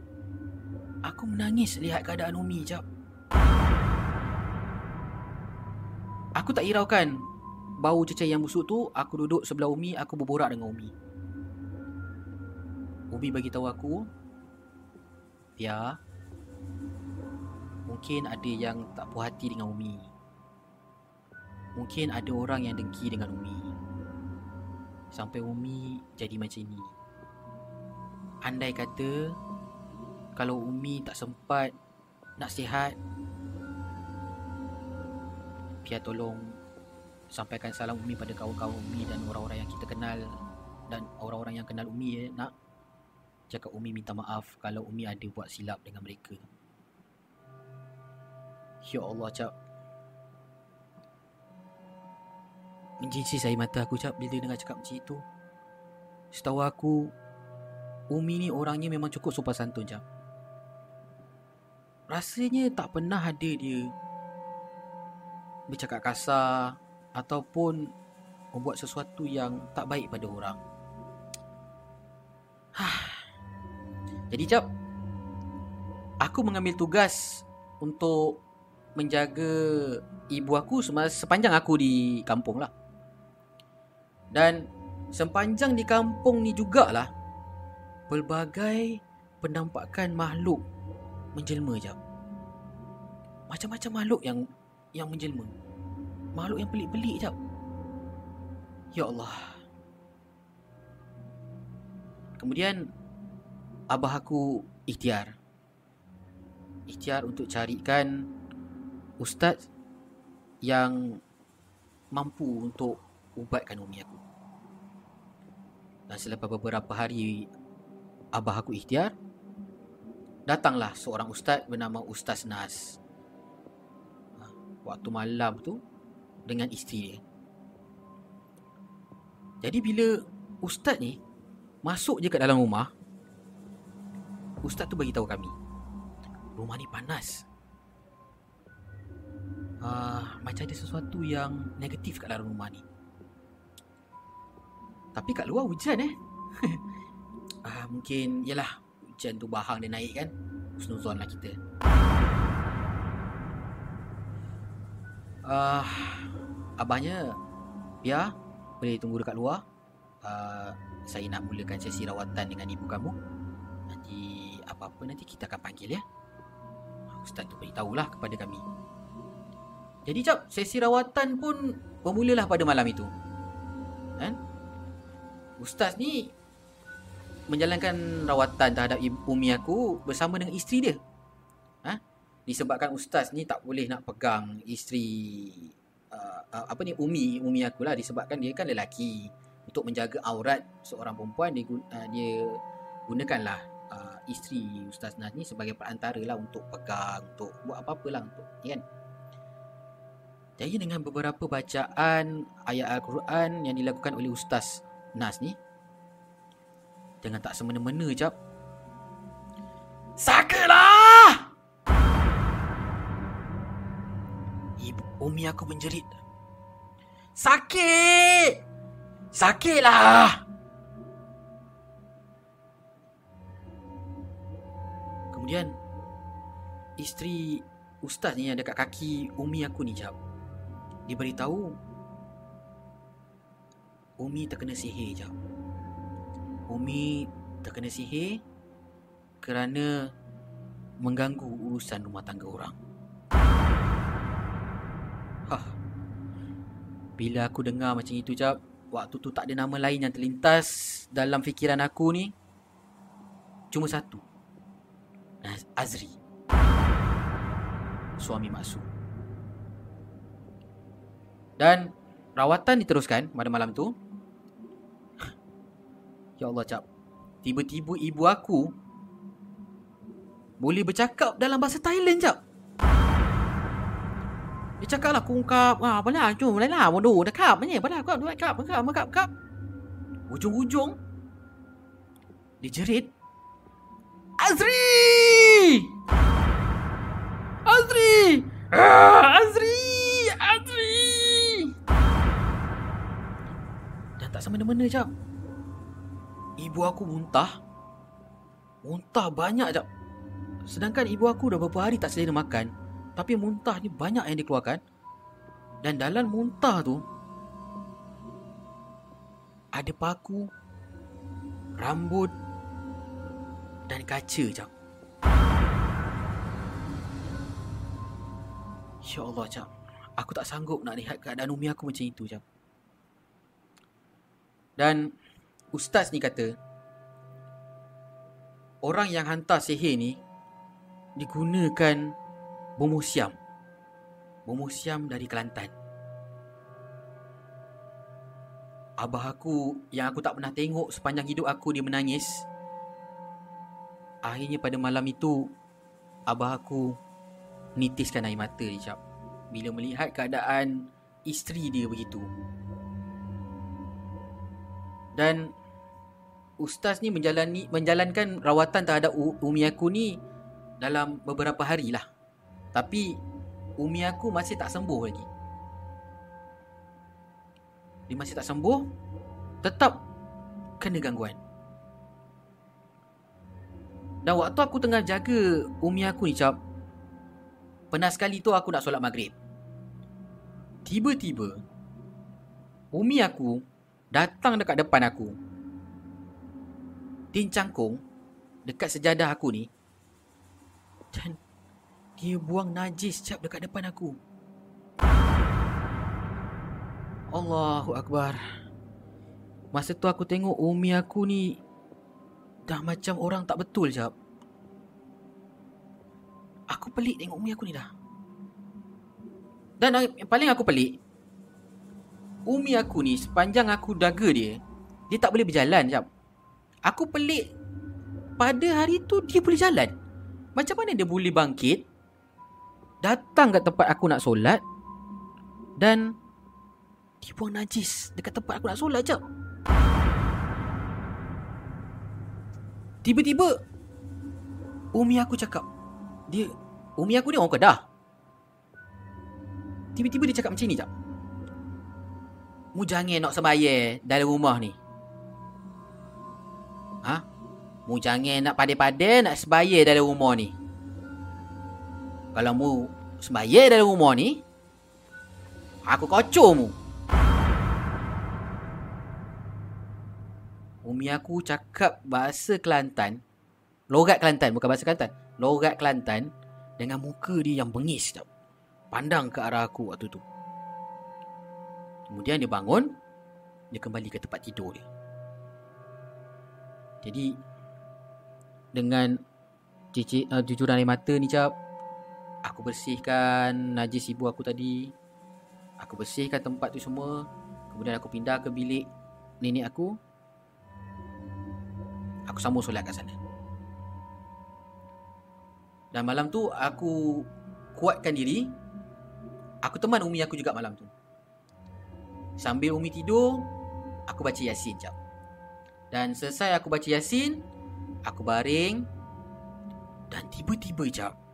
Aku menangis lihat keadaan umi, Cap. Aku tak hiraukan. Bau cecair yang busuk tu, aku duduk sebelah umi, aku berborak dengan umi. Umi bagi tahu aku, "Pia, Mungkin ada yang tak puas hati dengan Umi. Mungkin ada orang yang dengki dengan Umi. Sampai Umi jadi macam ni Andai kata Kalau Umi tak sempat Nak sihat Pia tolong Sampaikan salam Umi pada kawan-kawan Umi Dan orang-orang yang kita kenal Dan orang-orang yang kenal Umi ya, Nak Cakap Umi minta maaf Kalau Umi ada buat silap dengan mereka. Ya Allah cap. Menjijik saya mata aku cap Bila dengar cakap macam itu. Setahu aku Umi ni orangnya memang cukup sopan santun cap. Rasanya tak pernah ada dia Bercakap kasar Ataupun Membuat sesuatu yang tak baik pada orang Jadi cap Aku mengambil tugas Untuk menjaga ibu aku sepanjang aku di kampung lah. Dan sepanjang di kampung ni jugalah pelbagai penampakan makhluk menjelma jap. Macam-macam makhluk yang yang menjelma. Makhluk yang pelik-pelik jap. Ya Allah. Kemudian abah aku ikhtiar. Ikhtiar untuk carikan ustaz yang mampu untuk ubatkan umi aku. Dan selepas beberapa hari abah aku ikhtiar, datanglah seorang ustaz bernama Ustaz Nas. Waktu malam tu dengan isteri dia. Jadi bila ustaz ni masuk je kat dalam rumah, ustaz tu bagi tahu kami, rumah ni panas uh, macam ada sesuatu yang negatif kat dalam rumah ni. Tapi kat luar hujan eh. uh, mungkin yalah hujan tu bahang dia naik kan. Husnuzon lah kita. Uh, abahnya ya boleh tunggu dekat luar. Uh, saya nak mulakan sesi rawatan dengan ibu kamu. Nanti apa-apa nanti kita akan panggil ya. Ustaz tu beritahulah kepada kami. Jadi jap sesi rawatan pun bermulalah pada malam itu. Kan? Ustaz ni menjalankan rawatan terhadap umi aku bersama dengan isteri dia. Disebabkan ustaz ni tak boleh nak pegang isteri uh, uh, apa ni umi umi aku lah. Disebabkan dia kan lelaki. Untuk menjaga aurat seorang perempuan dia uh, dia gunakanlah uh, isteri Ustaz Nas ni sebagai perantara lah untuk pegang untuk buat apa-apa lah untuk kan. Jadi dengan beberapa bacaan ayat Al-Quran yang dilakukan oleh Ustaz Nas ni dengan tak semena-mena jap. Sakalah! Umi aku menjerit Sakit! Sakitlah! Kemudian Isteri Ustaz ni yang dekat kaki Umi aku ni jap Dia beritahu Umi terkena sihir jap Umi terkena sihir Kerana Mengganggu urusan rumah tangga orang Hah. Bila aku dengar macam itu jap Waktu tu tak ada nama lain yang terlintas Dalam fikiran aku ni. Cuma satu. Az- Azri. Suami Maksud. Dan Rawatan diteruskan pada malam tu. Ya Allah cap Tiba-tiba ibu aku Boleh bercakap dalam bahasa Thailand cap Dia cakap lah kungkap ah, Apa lah Cuma boleh lah. Bodoh dah kap Banyak apa lah Kap Dua kap Kap Kap Kap. Ujung-ujung Dia jerit Azri! Azri! Ah, Azri! Azri! Dan tak semena-mena jap. Ibu aku muntah. Muntah banyak jap. Sedangkan ibu aku dah beberapa hari tak selera makan Tapi muntah ni banyak yang dikeluarkan. Dan dalam muntah tu Ada paku Rambut Dan kaca jap Ya Allah jap Aku tak sanggup nak lihat keadaan umi aku macam itu jap Dan Ustaz ni kata Orang yang hantar sihir ni Digunakan Bomoh siam Bomoh siam dari Kelantan. Abah aku Yang aku tak pernah tengok Sepanjang hidup aku dia menangis. Akhirnya pada malam itu Abah aku Nitiskan air mata cap. Bila melihat keadaan Isteri dia begitu. Dan Ustaz ni menjalani menjalankan rawatan terhadap umi aku ni dalam beberapa hari lah. Tapi umi aku masih tak sembuh lagi. Dia masih tak sembuh, tetap kena gangguan. Dan waktu aku tengah jaga umi aku ni cap, pernah sekali tu aku nak solat maghrib. Tiba-tiba, umi aku datang dekat depan aku. Dia cangkung dekat sejadah aku ni. Dan dia buang najis cap dekat depan aku. Allahu Akbar. Masa tu aku tengok umi aku ni dah macam orang tak betul jap. Aku pelik tengok umi aku ni dah. Dan yang paling aku pelik Umi aku ni sepanjang aku daga dia Dia tak boleh berjalan jap Aku pelik Pada hari tu dia boleh jalan Macam mana dia boleh bangkit Datang kat tempat aku nak solat Dan Dia buang najis Dekat tempat aku nak solat jap. Tiba-tiba Umi aku cakap Dia Umi aku ni orang Kedah. Tiba-tiba dia cakap macam ni jap. Mu jangan nak sembayang dalam rumah ni. Ha? Mu jangan nak padai-padai nak sembayang dalam rumah ni Kalau mu sembayang dalam rumah ni Aku kocor mu Umi aku cakap bahasa Kelantan Logat Kelantan bukan bahasa Kelantan Logat Kelantan Dengan muka dia yang bengis tau. Pandang ke arah aku waktu tu. Kemudian dia bangun Dia kembali ke tempat tidur dia. Jadi Dengan Cicit uh, Jujuran air mata ni cap Aku bersihkan Najis ibu aku tadi Aku bersihkan tempat tu semua. Kemudian aku pindah ke bilik nenek aku. Aku sambung solat kat sana. Dan malam tu aku kuatkan diri. Aku teman Umi aku juga malam tu. Sambil Umi tidur, aku baca Yasin jap. Dan selesai aku baca Yasin, aku baring dan tiba-tiba jap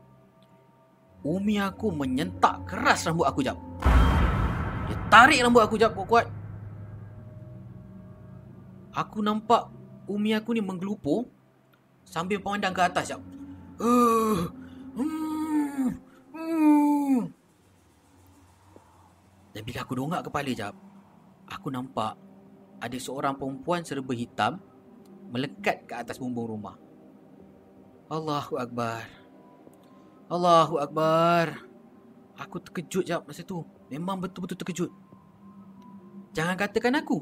Umi aku menyentak keras rambut aku jap. Dia tarik rambut aku jap kuat-kuat. Aku nampak Umi aku ni menggelupur sambil memandang ke atas jap. Uh, hmm, hmm. Dan bila aku dongak kepala jap, aku nampak ada seorang perempuan serba hitam melekat ke atas bumbung rumah. Allahu Akbar. Allahu Akbar. Aku terkejut jap masa tu. Memang betul-betul terkejut. Jangan katakan aku.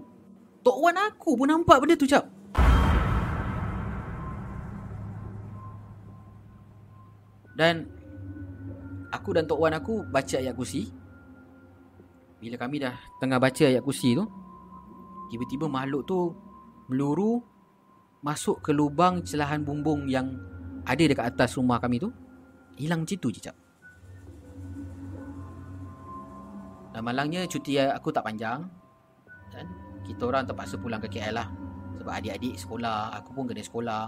Tok Wan aku pun nampak benda tu jap. Dan aku dan Tok Wan aku baca ayat kursi. Bila kami dah tengah baca ayat kursi tu, tiba-tiba makhluk tu meluru masuk ke lubang celahan bumbung yang ada dekat atas rumah kami tu. Hilang macam tu je cap. Dan malangnya cuti aku tak panjang. Dan kita orang terpaksa pulang ke KL lah. Sebab adik-adik sekolah, aku pun kena sekolah.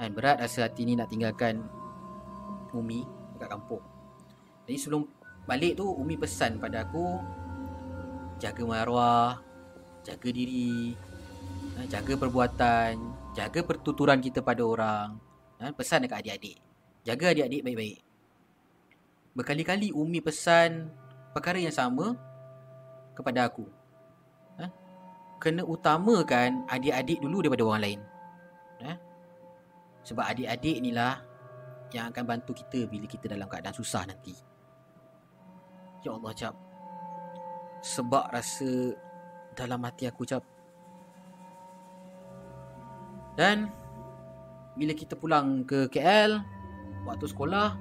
Dan berat rasa hati ni nak tinggalkan Umi dekat kampung. Jadi sebelum balik tu Umi pesan pada aku jaga maruah, jaga diri, eh, jaga perbuatan, jaga pertuturan kita pada orang. Eh, pesan dekat adik-adik. Jaga adik-adik baik-baik. Berkali-kali Umi pesan perkara yang sama kepada aku. Eh, kena utamakan adik-adik dulu daripada orang lain. Eh, sebab adik-adik ni lah yang akan bantu kita bila kita dalam keadaan susah nanti. Ya Allah, Cap. Sebab rasa dalam hati aku, Cap. Dan bila kita pulang ke KL, waktu sekolah,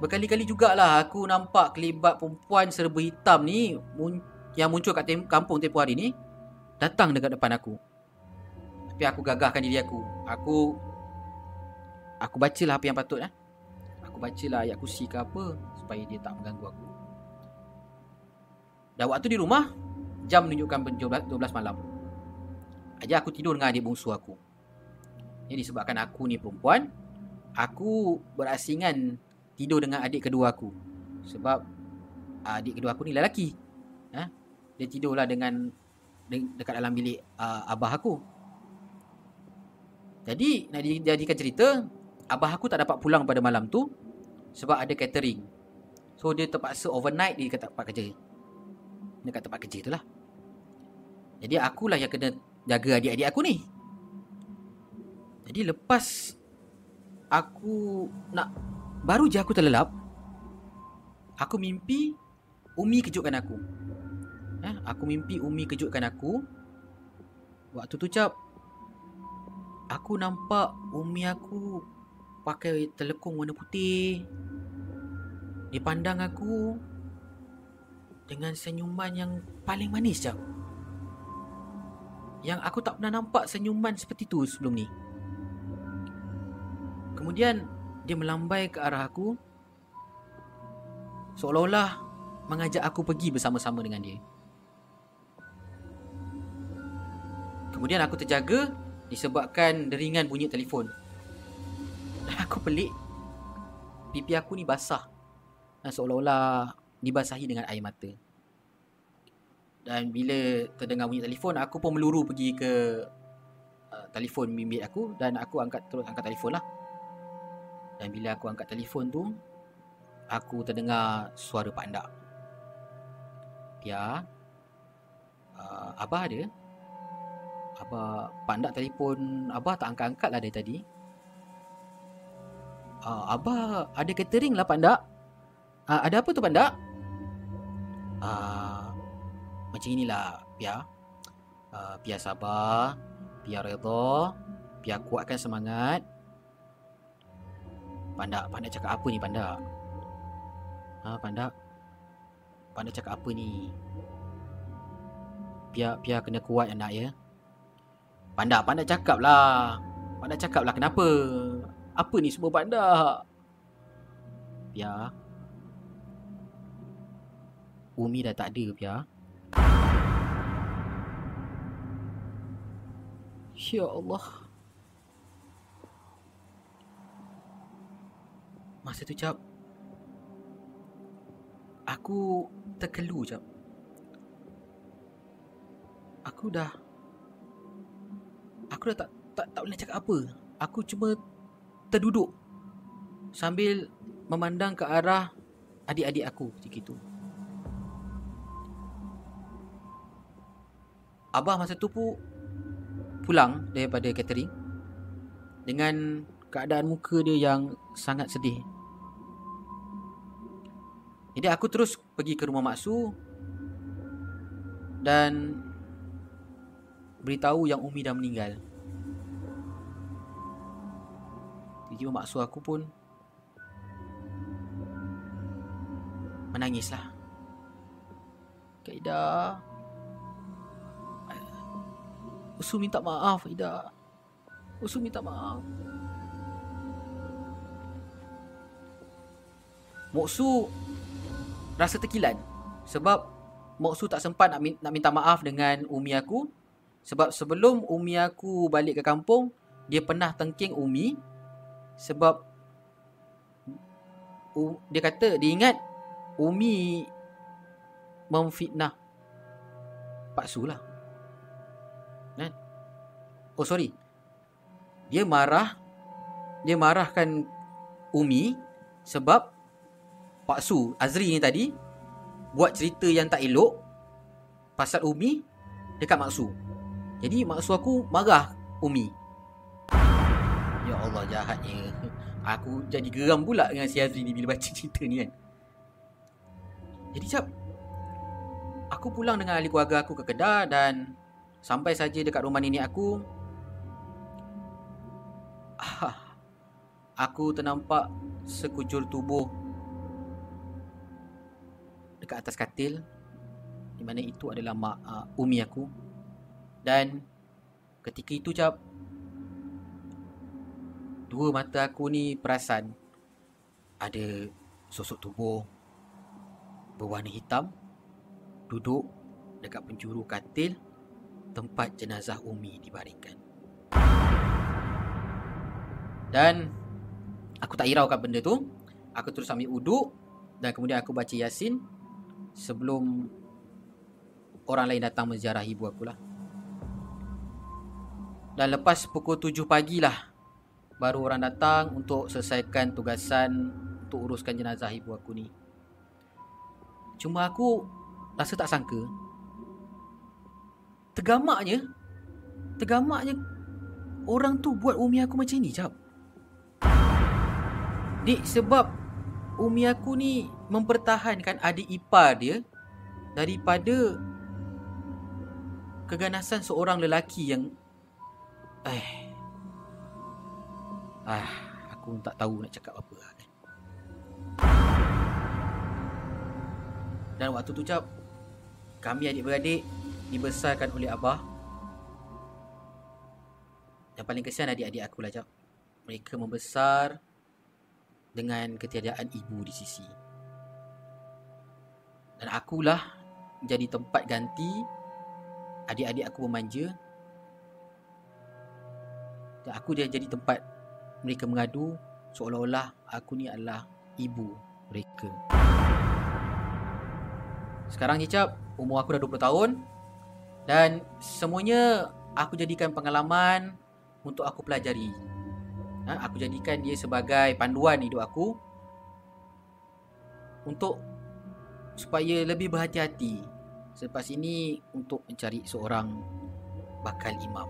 berkali-kali jugalah aku nampak kelibat perempuan serba hitam ni yang muncul kat tem- kampung tempoh hari ni datang dekat depan aku. Tapi aku gagahkan diri aku. Aku Aku bacalah apa yang patut eh. Aku bacalah ayat kursi ke apa supaya dia tak mengganggu aku. Dan waktu di rumah jam menunjukkan 12, 12 malam. Aja aku tidur dengan adik bongsu aku. Ini disebabkan aku ni perempuan, aku berasingan tidur dengan adik kedua aku. Sebab adik kedua aku ni lelaki. Ha? Dia tidurlah dengan dekat dalam bilik uh, abah aku. Jadi nak dijadikan cerita, abah aku tak dapat pulang pada malam tu sebab ada catering. So dia terpaksa overnight di tempat kerja. Dekat tempat kerja tu lah. Jadi akulah yang kena jaga adik-adik aku ni. Jadi lepas aku nak baru je aku terlelap, aku mimpi Umi kejutkan aku. Eh, aku mimpi Umi kejutkan aku. Waktu tu cap aku nampak Umi aku pakai telekung warna putih. Dia pandang aku dengan senyuman yang paling manis jap. Yang aku tak pernah nampak senyuman seperti tu sebelum ni. Kemudian dia melambai ke arah aku seolah-olah mengajak aku pergi bersama-sama dengan dia. Kemudian aku terjaga disebabkan deringan bunyi telefon. Aku pelik. Pipi aku ni basah. Dan seolah-olah dibasahi dengan air mata. Dan bila terdengar bunyi telefon, aku pun meluru pergi ke uh, telefon bimbit aku dan aku angkat terus angkat telefon lah. Dan bila aku angkat telefon tu, aku terdengar suara Pak Ndak. Pia, uh, Abah ada? Abah, Pak Ndak telefon Abah tak angkat-angkat lah dari tadi. Uh, Abah ada catering lah Pak Ndak. Uh, ada apa tu Pak Ndak? Uh, macam inilah Pia. Uh, Pia sabar. Pia redha. Pia kuatkan semangat. Pandak, Pandak cakap apa ni Pandak? Ha, Pandak. Pandai cakap apa ni? Pia Pia kena kuat anak ya. Pandai pandai cakap lah. Pandai cakap lah kenapa? Apa ni semua pandai? Pia. Umi dah tak ada Pia. Ya Allah. Masa tu cap Aku terkelu cap. Aku dah Aku dah tak tak, tak boleh cakap apa. Aku cuma terduduk Sambil memandang ke arah adik-adik aku ketika itu Abah masa tu pun pulang daripada catering dengan keadaan muka dia yang sangat sedih. Jadi aku terus pergi ke rumah Maksu dan beritahu yang Umi dah meninggal. Jadi Maksu aku pun menangislah. Kak Ida Usu minta maaf Ida Usu minta maaf Moksu rasa terkilan. Sebab Moksu tak sempat nak, nak minta maaf dengan Umi aku. Sebab sebelum Umi aku balik ke kampung dia pernah tengking Umi. Sebab dia kata dia ingat Umi memfitnah Pak Su lah. Kan? Oh sorry. Dia marah dia marahkan Umi sebab Pak Su Azri ni tadi buat cerita yang tak elok pasal Umi dekat Mak Su. Jadi Mak Su aku marah Umi. Ya Allah jahatnya. Aku jadi geram pula dengan si Azri ni bila baca cerita ni kan. Jadi cap Aku pulang dengan ahli keluarga aku ke Kedah dan sampai saja dekat rumah nenek aku ah, aku ternampak sekujur tubuh dekat atas katil di mana itu adalah mak uh, umi aku. Dan ketika itu cap dua mata aku ni perasan ada sosok tubuh berwarna hitam duduk dekat penjuru katil tempat jenazah umi dibaringkan. Dan aku tak hiraukan benda tu. Aku terus ambil uduk dan kemudian aku baca yasin sebelum orang lain datang menziarah ibu aku lah. Dan lepas pukul 7 pagi lah baru orang datang untuk selesaikan tugasan untuk uruskan jenazah ibu aku ni. Cuma aku rasa tak sangka tergamaknya tergamaknya orang tu buat umi aku macam ni jap. Dik sebab umi aku ni mempertahankan adik ipar dia daripada keganasan seorang lelaki yang eh ah aku tak tahu nak cakap apa lah kan. Dan waktu tu cap kami adik-beradik dibesarkan oleh abah. Yang paling kesian adik-adik aku lah cap. Mereka membesar dengan ketiadaan ibu di sisi. Dan akulah jadi tempat ganti adik-adik aku memanja. Dan aku dia jadi tempat mereka mengadu seolah-olah aku ni adalah ibu mereka. Sekarang ni cap, umur aku dah 20 tahun dan semuanya aku jadikan pengalaman untuk aku pelajari ha, aku jadikan dia sebagai panduan hidup aku untuk supaya lebih berhati-hati selepas ini untuk mencari seorang bakal imam.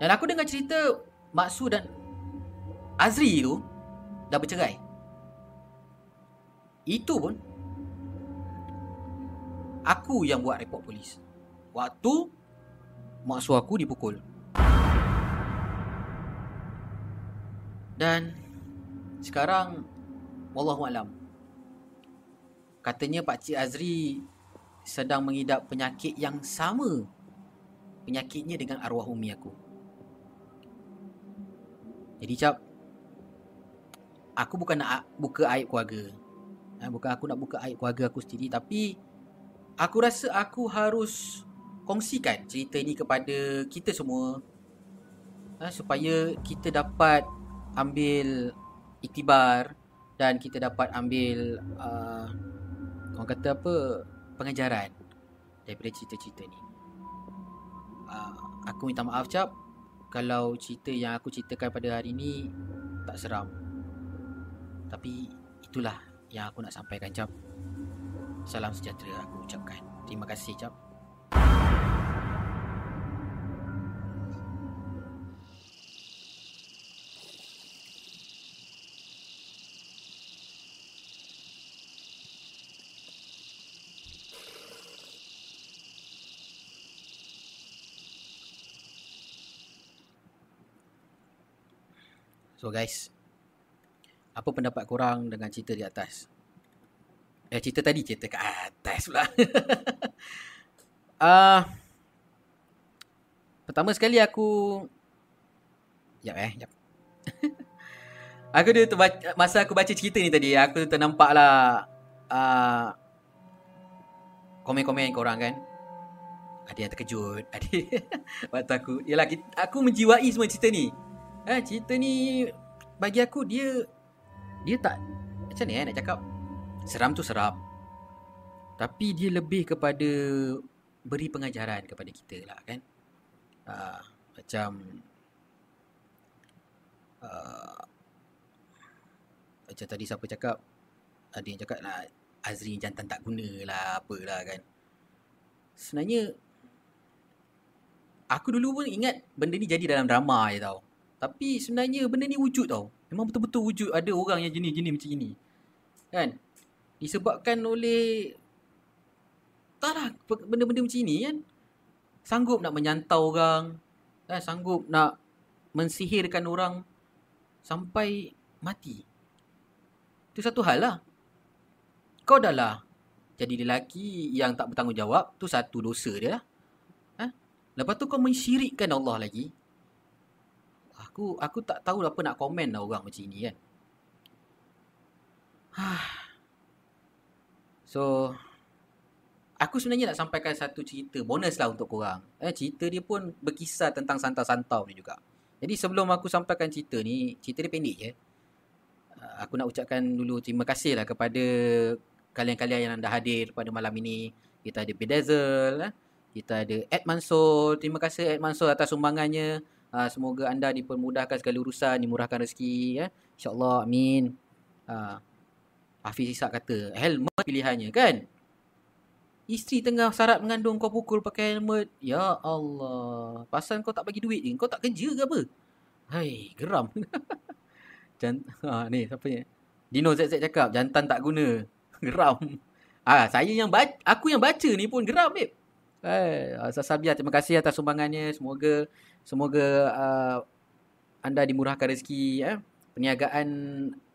Dan aku dengar cerita Maksu dan Azri tu dah bercerai. Itu pun aku yang buat report polis. Waktu Maksu aku dipukul. Dan sekarang wallahu alam. Katanya Pak Cik Azri sedang mengidap penyakit yang sama. Penyakitnya dengan arwah umi aku. Jadi cap, aku bukan nak buka aib keluarga. Ha, bukan aku nak buka aib keluarga aku sendiri. Tapi, aku rasa aku harus kongsikan cerita ini kepada kita semua. Ha, supaya kita dapat ambil iktibar dan kita dapat ambil uh, orang kata apa pengajaran daripada cerita-cerita ni. Uh, aku minta maaf cap kalau cerita yang aku ceritakan pada hari ni tak seram. Tapi itulah yang aku nak sampaikan cap. Salam sejahtera aku ucapkan. Terima kasih cap. So guys, apa pendapat korang dengan cerita di atas? Eh cerita tadi cerita kat atas pula. uh, pertama sekali aku Jap eh, jap. aku dia terbaca, masa aku baca cerita ni tadi, aku ternampak lah uh, komen-komen korang kan. Ada yang terkejut, ada waktu aku. Yalah, aku menjiwai semua cerita ni. Eh, cerita ni bagi aku dia dia tak macam ni eh nak cakap seram tu seram. Tapi dia lebih kepada beri pengajaran kepada kita lah kan. Uh, macam uh, macam tadi siapa cakap ada yang cakap lah Azri jantan tak guna lah apalah kan. Sebenarnya aku dulu pun ingat benda ni jadi dalam drama je tau. Tapi sebenarnya benda ni wujud tau. Memang betul-betul wujud ada orang yang jenis-jenis macam ini. Kan? Disebabkan oleh taklah benda-benda macam ini kan. Sanggup nak menyantau orang. Kan? Sanggup nak mensihirkan orang sampai mati. Itu satu hal lah. Kau dah lah jadi lelaki yang tak bertanggungjawab. Tu satu dosa dia lah. Ha? Lepas tu kau mensyirikkan Allah lagi aku aku tak tahu apa nak komen lah orang macam ni kan. so aku sebenarnya nak sampaikan satu cerita bonus lah untuk korang. Eh cerita dia pun berkisar tentang santau-santau ni juga. Jadi sebelum aku sampaikan cerita ni, cerita dia pendek je. Ah, aku nak ucapkan dulu terima kasih lah kepada kalian-kalian yang dah hadir pada malam ini. Kita ada Bedazzle, eh? kita ada Ed Mansur. Terima kasih Ed Mansur atas sumbangannya. Uh, semoga anda dipermudahkan segala urusan, dimurahkan rezeki ya. Insya-Allah amin. Uh, Hafiz Isak kata, helmet pilihannya kan? Isteri tengah syarat mengandung kau pukul pakai helmet. Ya Allah. Pasal kau tak bagi duit je. Kau tak kerja ke apa? Hai, geram. Jan ha, ni siapa ni? Dino ZZ cakap, jantan tak guna. Geram. Ah, saya yang baca, aku yang baca ni pun geram, babe. Eh, Sasabiah terima kasih atas sumbangannya. Semoga Semoga uh, anda dimurahkan rezeki eh. Perniagaan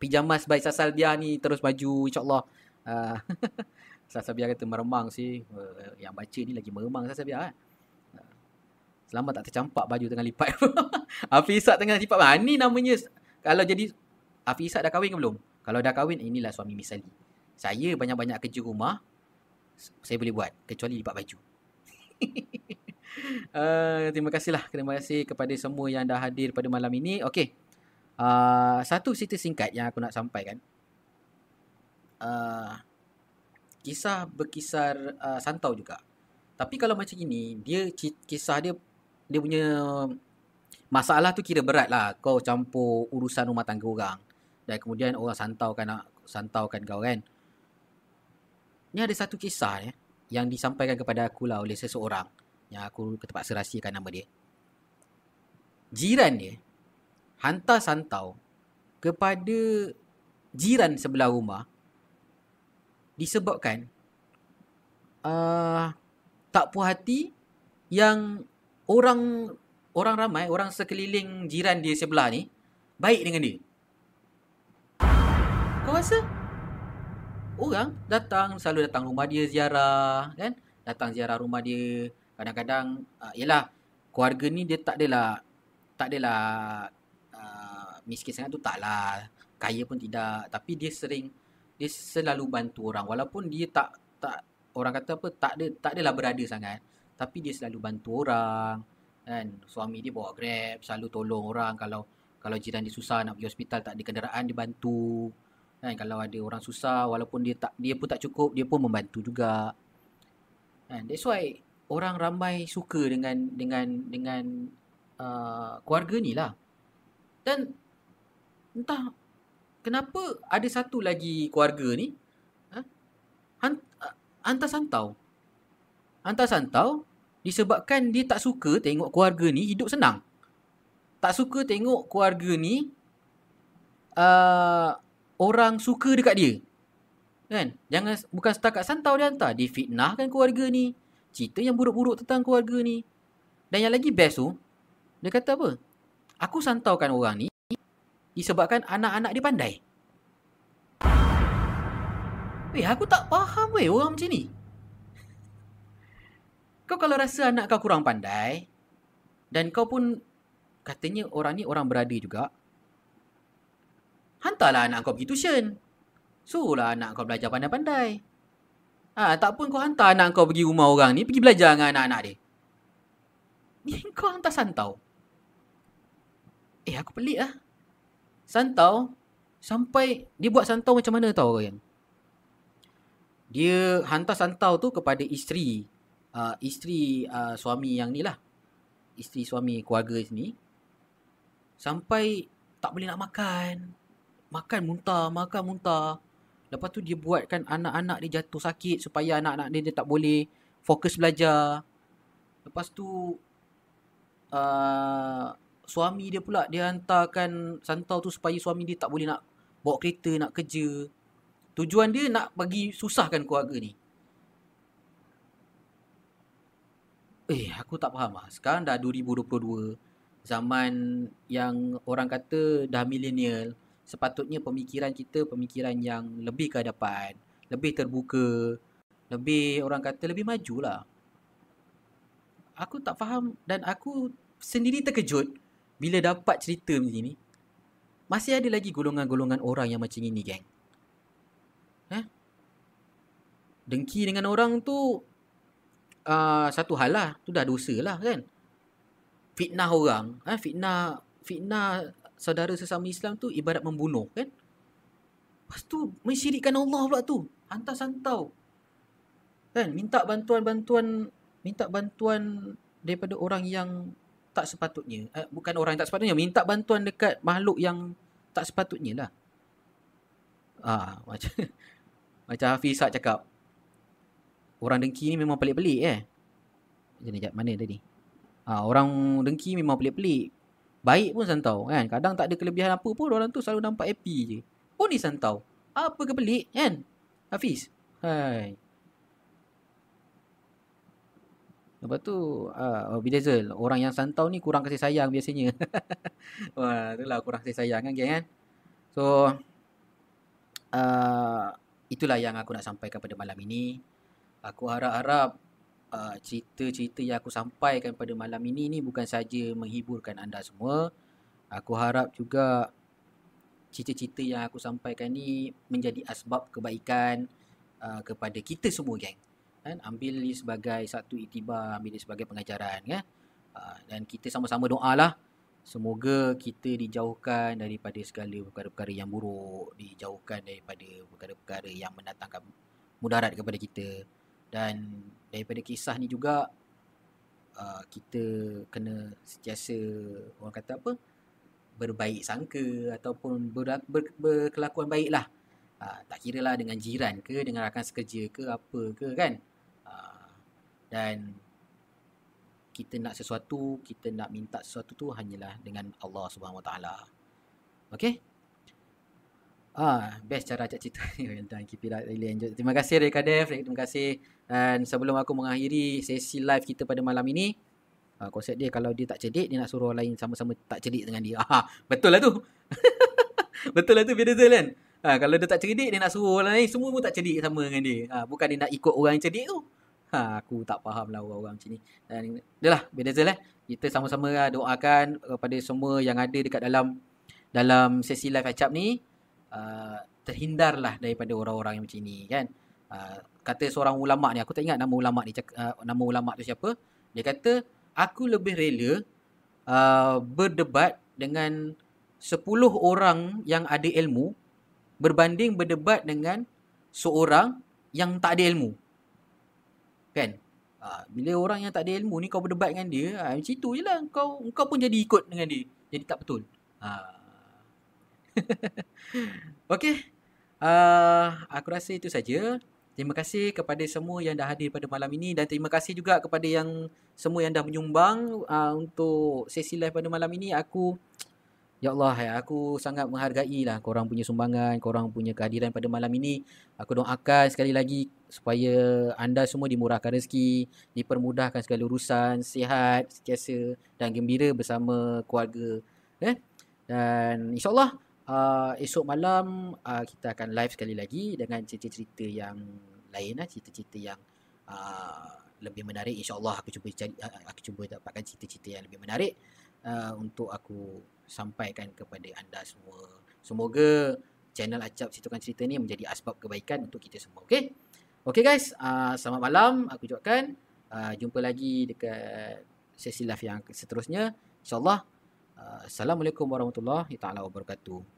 pijamas baik Sasalbia ni terus maju insya-Allah. Uh, Sasalbia kata meremang sih. Uh, yang baca ni lagi meremang Sasalbia eh. Uh, selamat tak tercampak baju tengah lipat. Hafiz Isak tengah lipat. Ha, ni namanya kalau jadi Hafiz Isak dah kahwin ke belum? Kalau dah kahwin inilah suami misali. Saya banyak-banyak kerja rumah saya boleh buat kecuali lipat baju. Uh, terima kasihlah. Terima kasih kepada semua yang dah hadir pada malam ini. Okey. Uh, satu cerita singkat yang aku nak sampaikan. Uh, kisah berkisar uh, santau juga. Tapi kalau macam ini, dia kisah dia dia punya masalah tu kira berat lah. Kau campur urusan rumah tangga orang. Dan kemudian orang santau kan santau kan kau kan. Ni ada satu kisah ya, yang disampaikan kepada aku lah oleh seseorang yang aku terpaksa rahsiakan nama dia. Jiran dia hantar santau kepada jiran sebelah rumah disebabkan uh, tak puas hati yang orang orang ramai, orang sekeliling jiran dia sebelah ni baik dengan dia. Kau rasa? orang datang selalu datang rumah dia ziarah kan datang ziarah rumah dia kadang-kadang uh, yalah keluarga ni dia tak adalah tak adalah uh, miskin sangat tu taklah kaya pun tidak. Tapi dia sering dia selalu bantu orang. Walaupun dia tak tak orang kata apa tak ada tak adalah berada sangat tapi dia selalu bantu orang kan. Suami dia bawa grab selalu tolong orang. Kalau kalau jiran dia susah nak pergi hospital tak ada kenderaan dia bantu kan. Kalau ada orang susah walaupun dia tak dia pun tak cukup dia pun membantu juga kan. That's why orang ramai suka dengan dengan dengan uh, keluarga ni lah. Dan entah kenapa ada satu lagi keluarga ni ha? hantar santau. Hantar santau disebabkan dia tak suka tengok keluarga ni hidup senang. Tak suka tengok keluarga ni uh, orang suka dekat dia. Kan? Jangan bukan setakat santau dia hantar, dia fitnahkan keluarga ni cerita yang buruk-buruk tentang keluarga ni. Dan yang lagi best tu, dia kata apa? Aku santaukan orang ni disebabkan anak-anak dia pandai. Weh, aku tak faham weh orang macam ni. Kau kalau rasa anak kau kurang pandai dan kau pun katanya orang ni orang berada juga, hantarlah anak kau pergi tuition. Suruhlah anak kau belajar pandai-pandai. Ha, tak pun kau hantar anak kau pergi rumah orang ni, pergi belajar dengan anak-anak dia. Ni kau hantar santau. Eh, aku pelik lah. Santau, sampai dia buat santau macam mana tau yang Dia hantar santau tu kepada isteri. Uh, isteri uh, suami yang ni lah. Isteri suami keluarga sini. Sampai tak boleh nak makan. Makan muntah, makan muntah. Lepas tu dia buatkan anak-anak dia jatuh sakit supaya anak-anak dia, dia tak boleh fokus belajar. Lepas tu uh, suami dia pula dia hantarkan santau tu supaya suami dia tak boleh nak bawa kereta, nak kerja. Tujuan dia nak bagi susahkan keluarga ni. Eh, aku tak faham lah. Sekarang dah 2022. Zaman yang orang kata dah milenial sepatutnya pemikiran kita pemikiran yang lebih ke hadapan, lebih terbuka, lebih orang kata lebih majulah. Aku tak faham dan aku sendiri terkejut bila dapat cerita macam ni. Masih ada lagi golongan-golongan orang yang macam ini, geng. Eh? Dengki dengan orang tu uh, satu hal lah. Tu dah dosa lah kan. Fitnah orang. Eh? Fitnah fitnah saudara sesama Islam tu ibarat membunuh kan. Lepas tu mensyirikkan Allah pula tu. Hantar santau. Kan minta bantuan-bantuan minta bantuan daripada orang yang tak sepatutnya. Eh, bukan orang yang tak sepatutnya, minta bantuan dekat makhluk yang tak sepatutnya lah. Ah, macam macam Hafizah cakap. Orang dengki ni memang pelik-pelik eh. Ni, mana tadi? Ah, orang dengki memang pelik-pelik. Baik pun santau kan. Kadang tak ada kelebihan apa pun orang tu selalu nampak happy je. Pun ni santau. Apa ke pelik kan? Hafiz. Hai. Lepas tu uh, oh, Bidazel, orang yang santau ni kurang kasih sayang biasanya. Wah, itulah kurang kasih sayang kan geng kan. So uh, itulah yang aku nak sampaikan pada malam ini. Aku harap-harap Uh, cerita-cerita yang aku sampaikan pada malam ini ni bukan saja menghiburkan anda semua. Aku harap juga cerita-cerita yang aku sampaikan ni menjadi asbab kebaikan uh, kepada kita semua geng. Kan? Ambil ni sebagai satu itibar, ambil ni sebagai pengajaran kan. Uh, dan kita sama-sama doa lah. Semoga kita dijauhkan daripada segala perkara-perkara yang buruk. Dijauhkan daripada perkara-perkara yang mendatangkan mudarat kepada kita. Dan daripada kisah ni juga uh, kita kena sentiasa orang kata apa berbaik sangka ataupun ber, ber, berkelakuan baik lah uh, tak kira lah dengan jiran ke dengan rakan sekerja ke apa ke kan? Uh, dan kita nak sesuatu kita nak minta sesuatu tu hanyalah dengan Allah Subhanahu Wa Taala. Okey Ah, best cara cak cerita ni. Keep it up. Really enjoy. Terima kasih Reka Dev. Terima kasih. Dan sebelum aku mengakhiri sesi live kita pada malam ini. Uh, konsep dia kalau dia tak cedik, dia nak suruh orang lain sama-sama tak cedik dengan dia. Ah, betul lah tu. betul lah tu. Beda tu kan. Ha, kalau dia tak cerdik, dia nak suruh orang lain. Semua pun tak cerdik sama dengan dia. Ha, bukan dia nak ikut orang yang cerdik tu. Ha, aku tak faham lah orang-orang macam ni. Dan, dah lah, Bedazel eh. Kita sama-sama lah doakan kepada semua yang ada dekat dalam dalam sesi live acap ni. Uh, terhindarlah daripada orang-orang yang macam ni kan. Uh, kata seorang ulama ni, aku tak ingat nama ulama ni, uh, nama ulama tu siapa. Dia kata, aku lebih rela uh, berdebat dengan 10 orang yang ada ilmu berbanding berdebat dengan seorang yang tak ada ilmu. Kan? Uh, bila orang yang tak ada ilmu ni kau berdebat dengan dia, uh, macam tu je lah. Kau, kau pun jadi ikut dengan dia. Jadi tak betul. Uh. okay. Uh, aku rasa itu saja. Terima kasih kepada semua yang dah hadir pada malam ini dan terima kasih juga kepada yang semua yang dah menyumbang uh, untuk sesi live pada malam ini. Aku ya Allah ya, aku sangat menghargai lah korang punya sumbangan, korang punya kehadiran pada malam ini. Aku doakan sekali lagi supaya anda semua dimurahkan rezeki, dipermudahkan segala urusan, sihat, sentiasa dan gembira bersama keluarga. Eh? Dan insyaAllah uh, esok malam uh, kita akan live sekali lagi dengan cerita-cerita yang lain lah, cerita-cerita yang uh, lebih menarik. Insyaallah aku cuba cari aku cuba dapatkan cerita-cerita yang lebih menarik uh, untuk aku sampaikan kepada anda semua. Semoga channel acap ceritakan cerita ni menjadi asbab kebaikan untuk kita semua okey? Okey guys uh, selamat malam. Aku ucapkan uh, jumpa lagi dekat sesi live yang seterusnya. Insyaallah uh, assalamualaikum warahmatullahi taala wabarakatuh